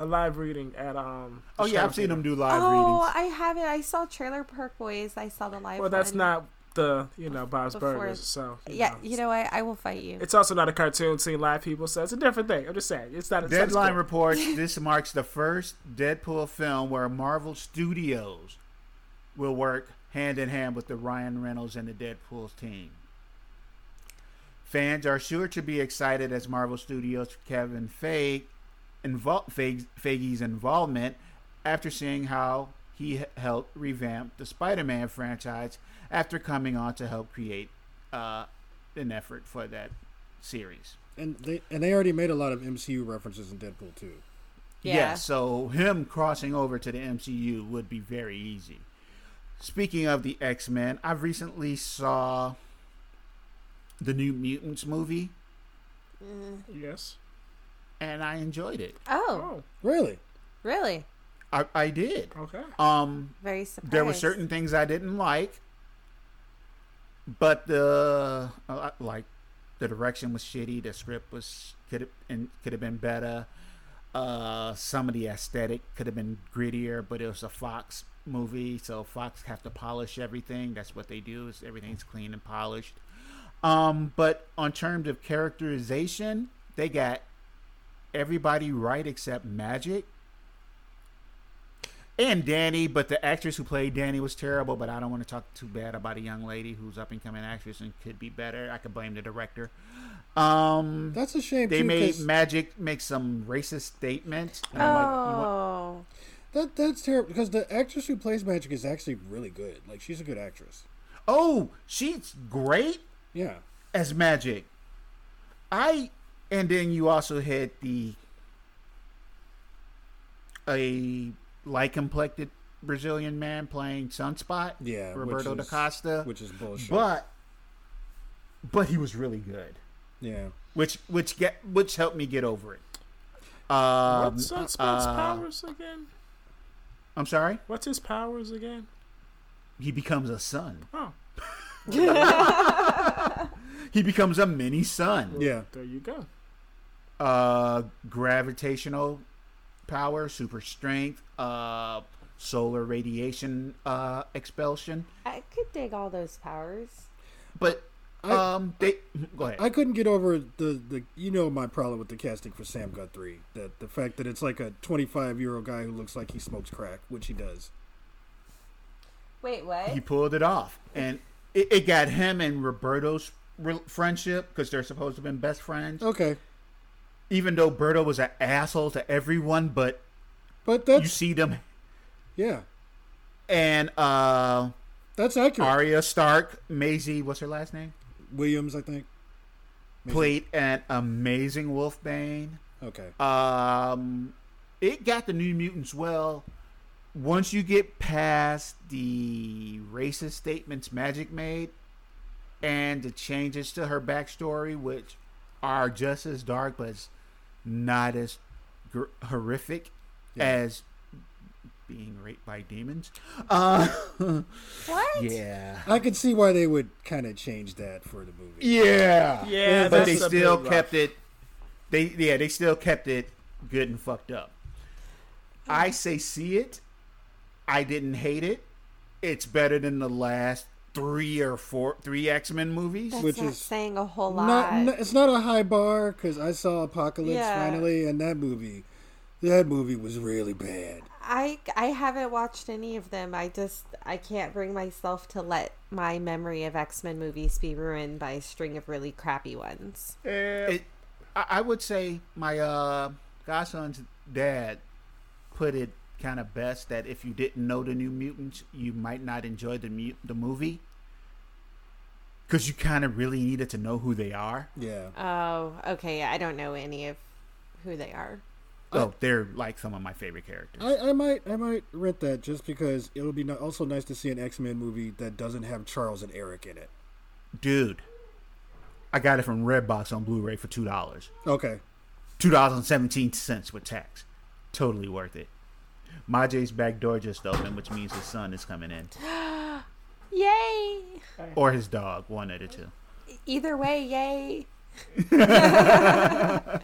a live reading at um. Oh yeah, I've seen them do live readings. Oh, readings. I haven't. I saw Trailer Park Boys. I saw the live. Well, that's one. not the you know Bob's Before- Burgers. So you Yeah, know, you know what? I will fight you. It's also not a cartoon seeing live people, so it's a different thing. I'm just saying, it's not. It's Deadline cool. reports this marks the first Deadpool film where Marvel Studios will work hand in hand with the Ryan Reynolds and the Deadpool team. Fans are sure to be excited as Marvel Studios Kevin Feige, invol- Feige Feige's involvement after seeing how he helped revamp the Spider-Man franchise after coming on to help create uh, an effort for that series. and they and they already made a lot of MCU references in Deadpool too. Yeah. Yeah, so him crossing over to the MCU would be very easy. Speaking of the X Men, I recently saw the New Mutants movie, Yes. And I enjoyed it. Oh, Oh, Really? really? I, I did. okay. Um, Very surprised. there were certain things I didn't like, but the uh, like the direction was shitty. The script was could have and could have been better. Uh, some of the aesthetic could have been grittier, but it was a Fox movie, so Fox have to polish everything. That's what they do. Is everything's clean and polished. Um, but on terms of characterization, they got everybody right except Magik and Dani, but the actress who played Dani was terrible. But I don't want to talk too bad about a young lady who's up and coming actress and could be better. I could blame the director. Um, That's a shame they too. made 'cause Magik make some racist statements. and I'm like, you know what? Oh, that that's terrible because the actress who plays Magik is actually really good. Like she's a good actress. oh, she's great Yeah. as Magik. I and then you also had the a light complected Brazilian man playing Sunspot. Yeah, Roberto which da Costa. Which is bullshit. but but he was really good, yeah. which which get which helped me get over it. Um, What's Sunspot's uh, powers again? I'm sorry. What's his powers again? He becomes a sun. Oh, He becomes a mini sun. Yeah. there you go. Uh gravitational power, super strength, uh solar radiation uh expulsion. I could dig all those powers. But I- um they go ahead. I couldn't get over the, the you know my problem with the casting for Sam Guthrie that the fact that it's like a 25 year old guy who looks like he smokes crack, which he does. Wait, what? he pulled it off. And it, it got him and Roberto's re- friendship because they're supposed to have been best friends. Okay, Even though Berto was an asshole to everyone, but but you see them yeah, and uh that's accurate. Arya Stark, Maisie, what's her last name? Williams, I think. Maybe. Played an amazing Wolfbane. Okay. um it got the new mutants well once you get past the racist statements magic made and the changes to her backstory which are just as dark but it's not as gr- horrific Yeah. as being raped by demons uh what? yeah I could see why they would kind of change that for the movie. yeah Yeah, but they still bit rough. kept it they yeah they still kept it good and fucked up i say see it i didn't hate it it's better than the last three or four three x-men movies That's Which not is saying a whole lot. Not, n- it's not a high bar because I saw Apocalypse Yeah. finally, and that movie, that movie was really bad. I I haven't watched any of them. I just I can't bring myself to let my memory of X Men movies be ruined by a string of really crappy ones. it, I, I would say my uh godson's dad put it kind of best that if you didn't know the new mutants you might not enjoy the mu- the movie because you kind of really needed to know who they are Yeah. Oh, okay. I don't know any of who they are. Oh, they're like some of my favorite characters. I, I might I might rent that just because it'll be no- also nice to see an X Men movie that doesn't have Charles and Erik in it. Dude, I got it from Redbox on Blu-ray for two dollars. Okay. Two dollars and seventeen cents with tax. Totally worth it. Majay's back door just opened, which means his son is coming in, Yay! or his dog, one of the two. Either way, yay!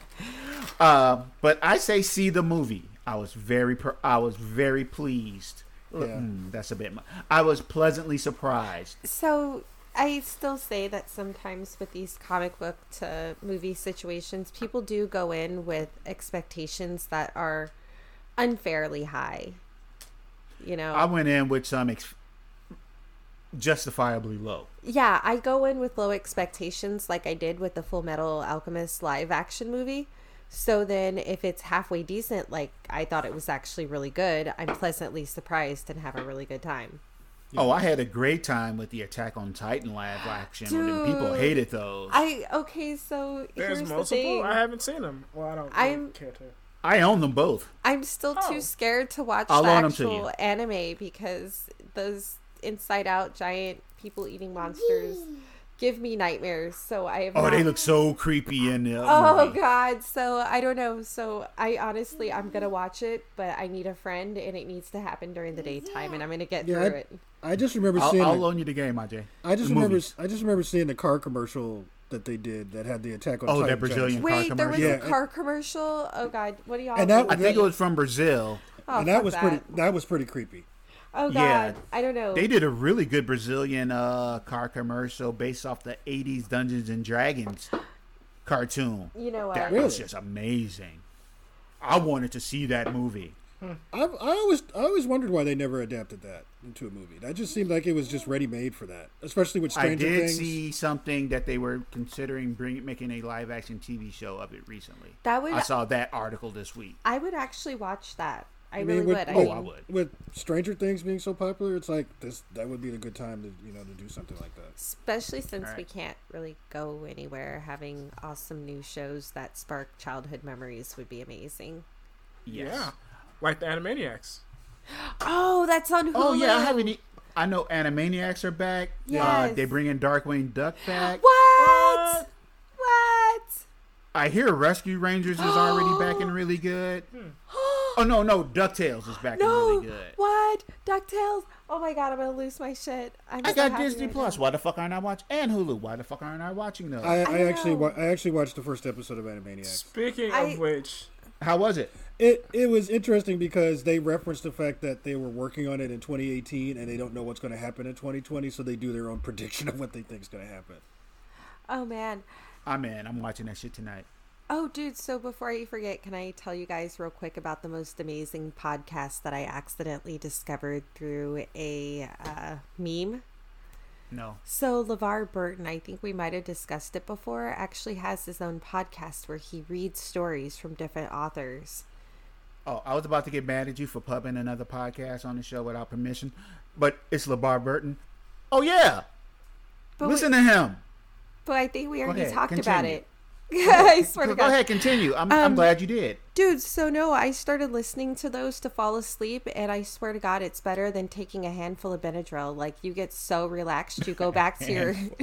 Uh, but I say see the movie. I was very, per- I was very pleased. Yeah. Mm, that's a bit. Mu- I was pleasantly surprised. So I still say that sometimes with these comic book to movie situations, people do go in with expectations that are unfairly high. You know, I went in with some ex- justifiably low. yeah, I go in with low expectations like I did with the Full Metal Alchemist live action movie. So then if it's halfway decent, like I thought it was actually really good, I'm pleasantly surprised and have a really good time. Oh, I had a great time with the Attack on Titan live action. and people Dude. hated those. I okay, so There's here's the multiple. thing. I haven't seen them. Well, I don't I'm- really care to. I own them both. I'm still Oh. too scared to watch I'll the loan 'em to actual anime because those inside out giant people eating monsters give me nightmares. So I have Oh, not- they look so creepy in the Oh movie. god, so I don't know. So I honestly I'm gonna watch it, but I need a friend and it needs to happen during the daytime and I'm gonna get Yeah, through I- it. I just remember I'll, seeing. I'll the- loan you the game, AJ. I just The remember. movies. I just remember seeing the car commercial that they did that had the attack on. Oh, Titan that Brazilian car Wait, there was commercial. a Yeah, and- car commercial? Oh god, what do y'all And that- I think it was from Brazil. oh, and that fuck was pretty. That was pretty creepy. Oh god, Yeah. I don't know. They did a really good Brazilian uh, car commercial based off the '80s Dungeons and Dragons cartoon. you know what? That Really? was just amazing. I wanted to see that movie. I've, I always, I always wondered why they never adapted that into a movie. That just seemed like it was just ready made for that, especially with Stranger Things. I did Things. see something that they were considering bring, making a live action TV show of it recently. That would I saw that article this week. I would actually watch that. I, I really mean, with, would. I oh, mean, I would. With Stranger Things being so popular, it's like this. That would be a good time to you know to do something like that. especially since we can't really go anywhere. Having awesome new shows that spark childhood memories would be amazing. Yes. Yeah, like the Animaniacs. Oh, that's on Hulu. Oh yeah, I haven't. E- I know Animaniacs are back. Uh, they bring in Darkwing Duck back. What? What? I hear Rescue Rangers is already back and really good. Oh no, no, Ducktales is back and really good. What? Ducktales. Oh my god, I'm gonna lose my shit. I'm I so got happy Disney right Plus. now. Why the fuck aren't I watching? And Hulu. Why the fuck aren't I watching those? I, I, don't actually, wa- I actually watched the first episode of Animaniacs. Speaking I- of which, How was it? It it was interesting because they referenced the fact that they were working on it in 2018 and they don't know what's going to happen in 2020, so they do their own prediction of what they think is going to happen. Oh man. I'm in. I'm watching that shit tonight. Oh, dude, so before I forget, can I tell you guys real quick about the most amazing podcast that I accidentally discovered through a uh, meme? No. So, LeVar Burton, I think we might have discussed it before, actually has his own podcast where he reads stories from different authors. Oh, I was about to get mad at you for pubbing another podcast on the show without permission, but it's LeVar Burton. Oh yeah, But, listen we, to him. but I think we already ahead, talked about it. I swear Go, to God. go God. ahead, continue. I'm, I'm Um, glad you did. Dude, so no, I started listening to those to fall asleep, and I swear to God, it's better than taking a handful of Benadryl. Like, you get so relaxed, you go back to your.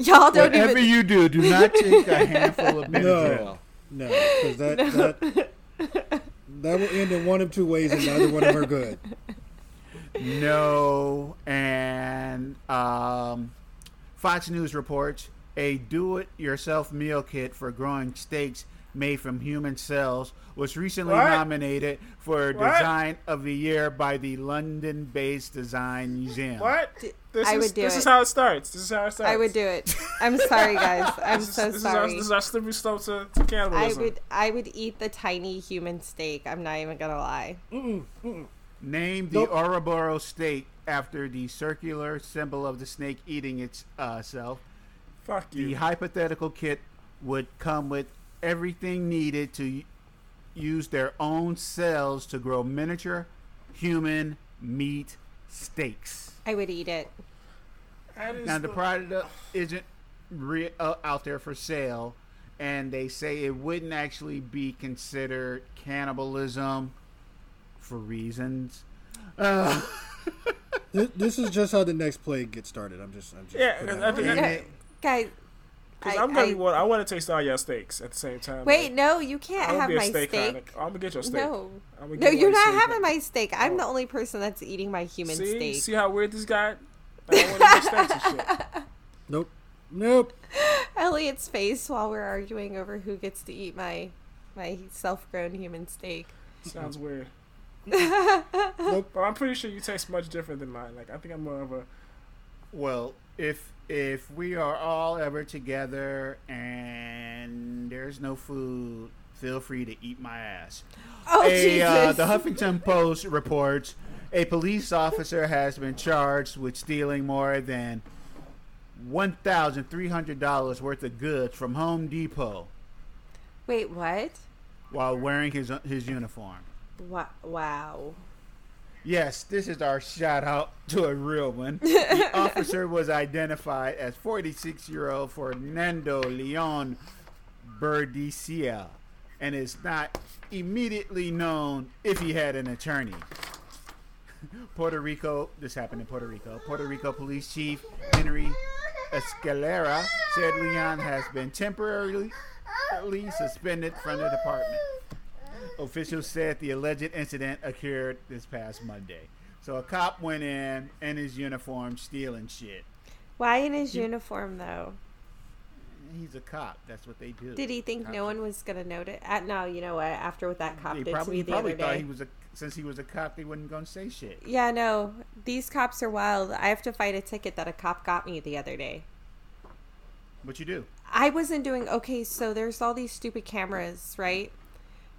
Y'all don't Whatever even. you do, do not take a handful of Benadryl. No, because that, that that will end in one of two ways, and neither one of them are good. No, and um, Fox News reports a do-it-yourself meal kit for growing steaks made from human cells was recently What? nominated for What? Design of the Year by the London-based Design Museum. what? This I is would do this it. is how it starts. This is how it starts. I would do it. I'm sorry, guys. I'm This is, so this Is our, sorry. this is our slippery slope to, to I would I would eat the tiny human steak. I'm not even gonna lie. Mm-mm. Name the Nope. Ouroboros steak after the circular symbol of the snake eating its uh, self. Fuck The hypothetical kit would come with everything needed to use their own cells to grow miniature human meat steaks. I would eat it. Now the the- product isn't re- uh, out there for sale, and they say it wouldn't actually be considered cannibalism for reasons. Uh, This, this is just how the next plague gets started. I'm just, I'm just. Yeah, putting 'cause that I think out Yeah. Okay, guys. Cause I- I'm gonna I- be one. I want to taste all your steaks at the same time. Wait, Like, no, you can't I'm gonna have my steak. steak. I'm gonna get your steak. No, I'm gonna no, you're not steak. having my steak. I'm Oh. the only person that's eating my human See, steak. see how weird this guy. Like, I want to steaks and shit. Nope, nope. Elliot's face while we're arguing over who gets to eat my my self-grown human steak. Sounds weird. Nope. But I'm pretty sure you taste much different than mine. Like I think I'm more of a. Well, if if we are all ever together and there's no food, feel free to eat my ass. Oh a, Jesus! uh, the Huffington Post reports a police officer has been charged with stealing more than one thousand three hundred dollars worth of goods from Home Depot Wait, what? while wearing his his uniform. Wa- Wow. Yes, this is our shout out to a real one. The officer was identified as 46 year old Fernando Leon Berdicia, and it's not immediately known if he had an attorney. Puerto Rico, this happened in Puerto Rico. Puerto Rico Police Chief Henry Escalera said Leon has been temporarily suspended from the department. Officials said the alleged incident occurred this past Monday. So a cop went in in his uniform stealing shit. Why in his uniform though? He's a cop. That's what they do. Did he think Cops no one was gonna notice? Uh, no, you know what? After what that cop They did probably, to me the probably other thought day. he was a since he was a cop, they wasn't gonna say shit. Yeah, no. These cops are wild. I have to fight a ticket that a cop got me the other day. What you do? I wasn't doing okay, so there's all these stupid cameras, right?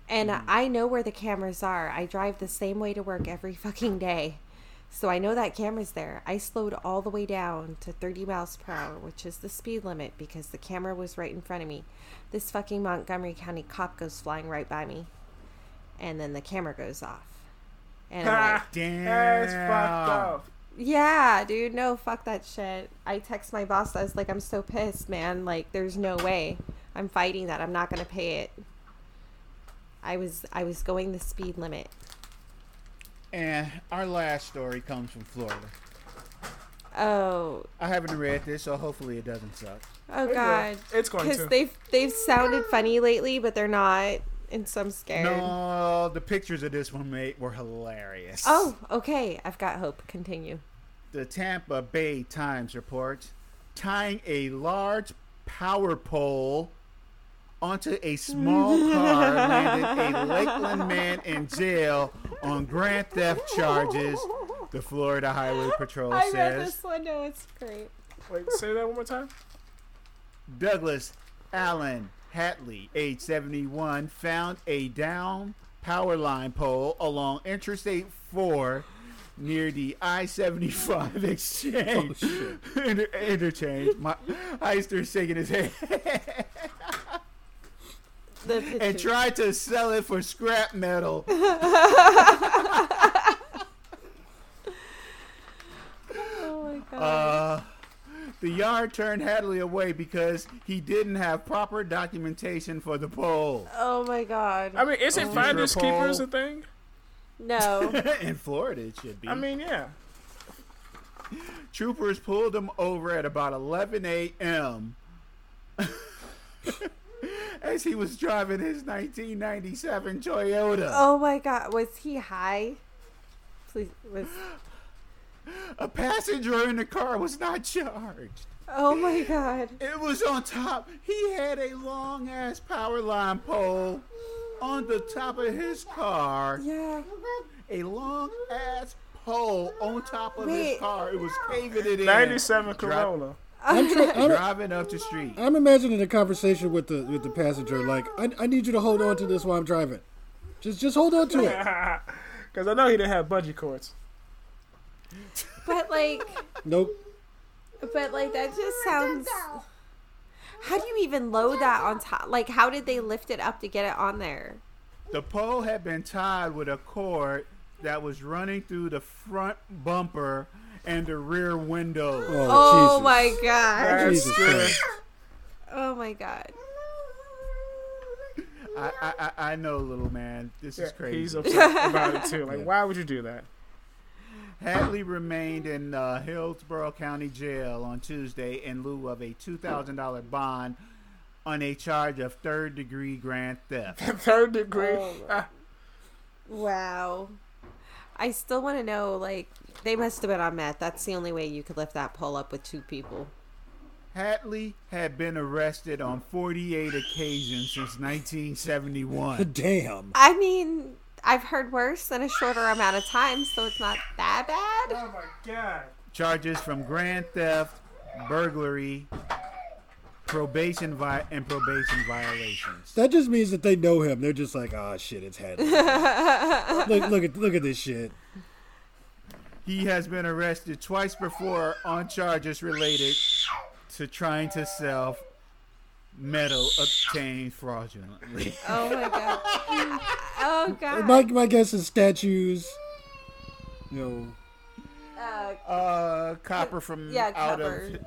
And Mm-hmm. I know where the cameras are. I drive the same way to work every fucking day. So I know that camera's there. I slowed all the way down to 30 miles per hour, which is the speed limit because the camera was right in front of me. This fucking Montgomery County cop goes flying right by me. And then the camera goes off. And I'm like, Damn. That's fucked up. yeah, dude, no, fuck that shit. I text my boss. I was like, I'm so pissed, man. Like, there's no way. I'm fighting that. I'm not gonna pay it. I was I was going the speed limit. And our last story comes from Florida. Oh, I haven't read this, so hopefully it doesn't suck. oh It will. god. It's going to. Because they've they've sounded funny lately, but they're not, and so I'm scared. No, the pictures of this one mate were hilarious. Oh, okay. I've got hope. Continue. The Tampa Bay Times reports tying a large power pole onto a small car landed a Lakeland man in jail on grand theft charges. The Florida Highway Patrol I read this one. No, it's great. Wait, say that one more time. Douglas Allen Hadley, age 71, found a down power line pole along Interstate 4 near the I 75 exchange. Inter- interchange. My Heister's shaking his head. The and picture. tried to sell it for scrap metal. oh my god. Uh, the yard turned Hadley away because he didn't have proper documentation for the pole. oh my god. I mean, isn't Oh. finders Is a keepers a thing? No. In Florida, it should be. I mean, yeah. Troopers pulled him over at about 11 a.m. as he was driving his 1997 Toyota. Oh my god, was he high? Please was A passenger in the car was not charged. Oh my god. It was on top. He had a long ass power line pole on the top of his car. Yeah. A long ass pole on top of Wait. his car. It was caving it in. 97 Dri- Corolla. I'm, try- I'm, driving up the street. I'm imagining a conversation with the with the passenger, like, I, I need you to hold on to this while I'm driving. Just just hold on to it. Because I know he didn't have bungee cords. But like Nope. but like that just sounds How do you even load that on top? Like how did they lift it up to get it on there? The pole had been tied with a cord that was running through the front bumper and the rear window. Oh, Oh my god. That's Jesus good. Christ. Oh my god. I, I, I I know, little man. This is crazy. He's upset about it too. Like, why would you do that? Hadley remained in uh, Hillsborough County Jail on Tuesday in lieu of a $2,000 bond on a charge of third degree grand theft. Third degree. Oh. Wow. I still want to know like they must have been on meth. That's the only way you could lift that pole up with two people. Hadley had been arrested on 48 occasions since 1971. Damn. I mean, I've heard worse in a shorter amount of time, so it's not that bad. oh my god. Charges from grand theft, burglary, probation vi- and probation violations. That just means that they know him. They're just like, oh shit, it's Hadley. look, look at look at this shit. He has been arrested twice before on charges related to trying to sell metal obtained fraudulently. Oh my god. Oh god. My my guess is statues. You know, Uh, Uh, copper from Yeah, out copper. of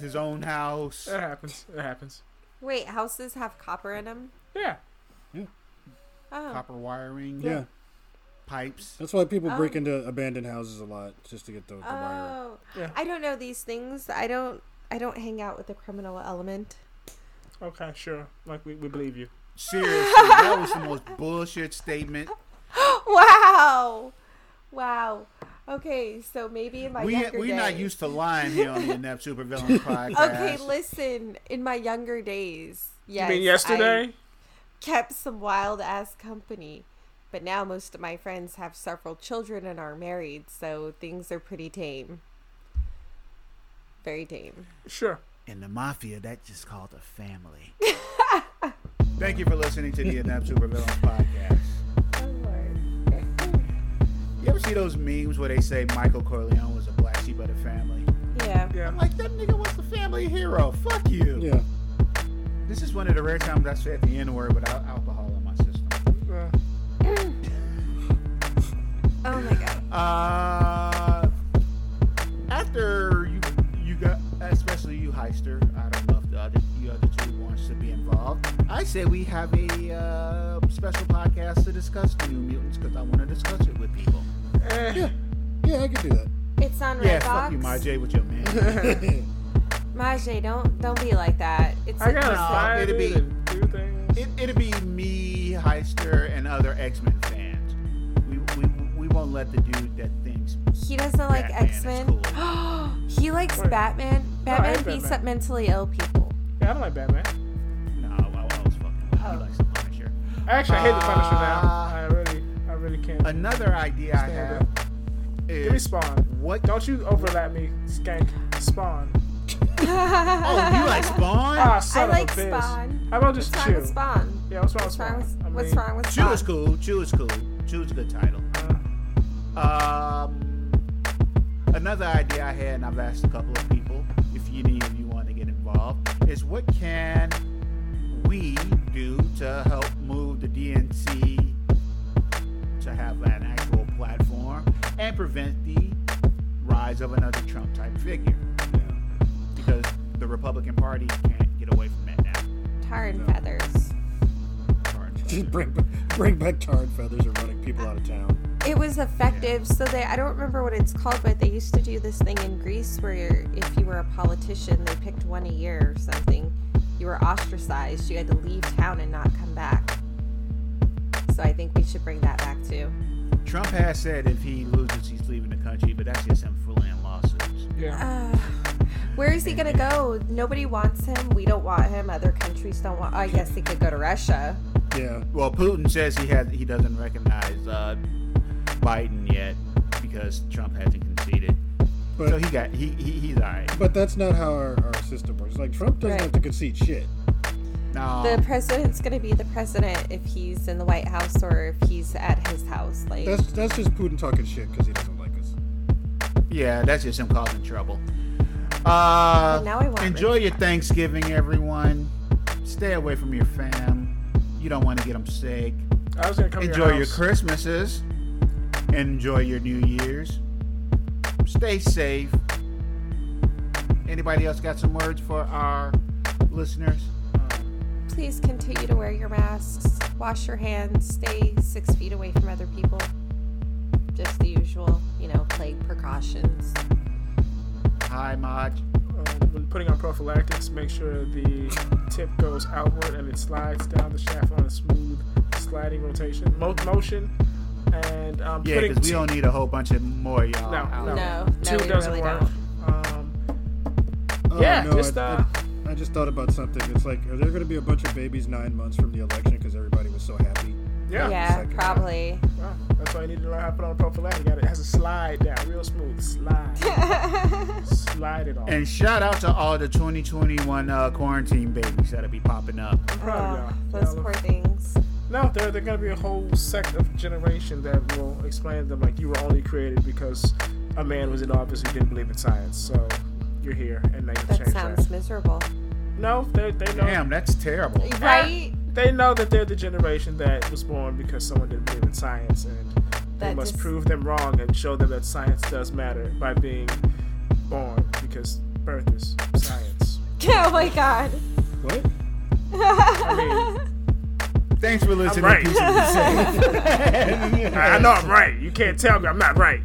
his own house. It happens. It happens. wait, houses have copper in them? Yeah. Oh. copper wiring, Yeah. pipes. That's why people break Oh. into abandoned houses a lot just to get the, the wire. Oh. Yeah. I don't know these things. I don't. I don't hang out with the criminal element. Okay, sure. Like we, we believe you. Seriously, that was the most bullshit statement. wow. Wow. Okay, so maybe in my We younger we're not used to lying here on the Inept Supervillains podcast. Okay, listen. In my younger days, yes, you mean I yesterday? kept some wild ass company, but now most of my friends have several children and are married, so things are pretty tame. Very tame. Sure. In the mafia, that's just called a family. Thank you for listening to the Inept Supervillains podcast. You ever see those memes where they say Michael Corleone was a black sheep of the family? Yeah. Yeah. I'm like, that nigga was the family hero. Fuck you. Yeah. This is one of the rare times I said the N word without alcohol in my system. Uh, Oh my god. Uh, after you, you got, especially you, Heister. I don't know if the other, you other two wants to be involved. I say we have a uh, special podcast to discuss the New Mutants because I want to discuss it with people. Eh, Yeah. Yeah, I can do that. It's on Yeah, Redbox. fuck you, Majay, with your man. Majay, don't don't be like that. It's I like gotta you said. find it'd be- and do things. it, it'd be me, Heister, and other X Men fans. We, we, we won't let the dude that thinks He doesn't like X Men. cool. he likes Wait. Batman. Batman hate beats Batman. up mentally ill people. yeah, I don't like Batman. No, I, I was fucking with him. Oh. He likes the Punisher. Actually, I hate the Punisher Uh, now. I really, can't. Another idea I Stand have is Give me Spawn. what? Don't you overlap me, skank. Spawn. Oh, you like Spawn? Ah, I son of like a bitch. Spawn. How about just What's Chew? wrong with Spawn? Yeah, what's wrong with Spawn? with I What's wrong with Chew Spawn? is cool. Chew is cool. Chew is a good title. uh, Um, another idea I had, and I've asked a couple of people if any of you want to get involved, is what can we do to help move the DNC to have an actual platform and prevent the rise of another Trump type figure? Because the Republican Party can't get away from that now. Tar and feathers. Just bring bring back tar and feathers and running people out of town. It was effective. So they, I don't remember what it's called, but they used to do this thing in Greece where you're, if you were a politician, they picked one a year or something. You were ostracized. You had to leave town and not come back. So I think we should bring that back too. Trump has said if he loses, he's leaving the country, but that's just him fooling lawsuits. yeah. Uh, where is he gonna go? Nobody wants him. We don't want him. Other countries don't want. I guess he could go to Russia. Yeah. Well, Putin says he has he doesn't recognize uh, Biden yet because Trump hasn't conceded. But so he got he, he he's alright. but that's not how our, our system works. Like Trump doesn't Right. have to concede shit. No, The president's gonna be the president if he's in the White House or if he's at his house. Like That's that's just Putin talking shit because he doesn't like us. yeah, that's just him causing trouble. Uh, now I want enjoy Rich your Paul. Thanksgiving, everyone. Stay away from your fam. You don't want to get them sick. I was gonna come Enjoy your, your house. Christmases. Enjoy your New Year's. Stay safe. Anybody else got some words for our listeners? Please continue to wear your masks, wash your hands, stay six feet away from other people. Just the usual, you know, plague precautions. Hi, Maj. Um, when putting on prophylactics, make sure the tip goes outward and it slides down the shaft on a smooth sliding rotation mo- motion. And um, Yeah, because we t- don't need a whole bunch of more y'all. No, out no. No, two no, doesn't really work. don't. Um, Oh, Yeah, no, just, I, uh, I, I just thought about something. It's like, are there going to be a bunch of babies nine months from the election because everybody was so happy? yeah. Yeah, second. probably. Well, that's why you need to learn how to put on a prophylactic. Got it has a slide down, real smooth. Slide, slide it on. And shout out to all the 2021 uh, quarantine babies that'll be popping up. I'm proud of Oh, y'all. those Y'all poor look- things. No, there there gonna be a whole sect of generation that will explain to them like you were only created because a man was in office who didn't believe in science. So you're here, and now you have to That change sounds that. miserable. No, they they know. Damn, that's terrible. Right? They know that they're the generation that was born because someone didn't believe in science, and they That must just- prove them wrong and show them that science does matter by being born because birth is science. Oh my god. What? I mean, Thanks for listening. right. Peace and be safe. I I know I'm right. You can't tell me I'm not right.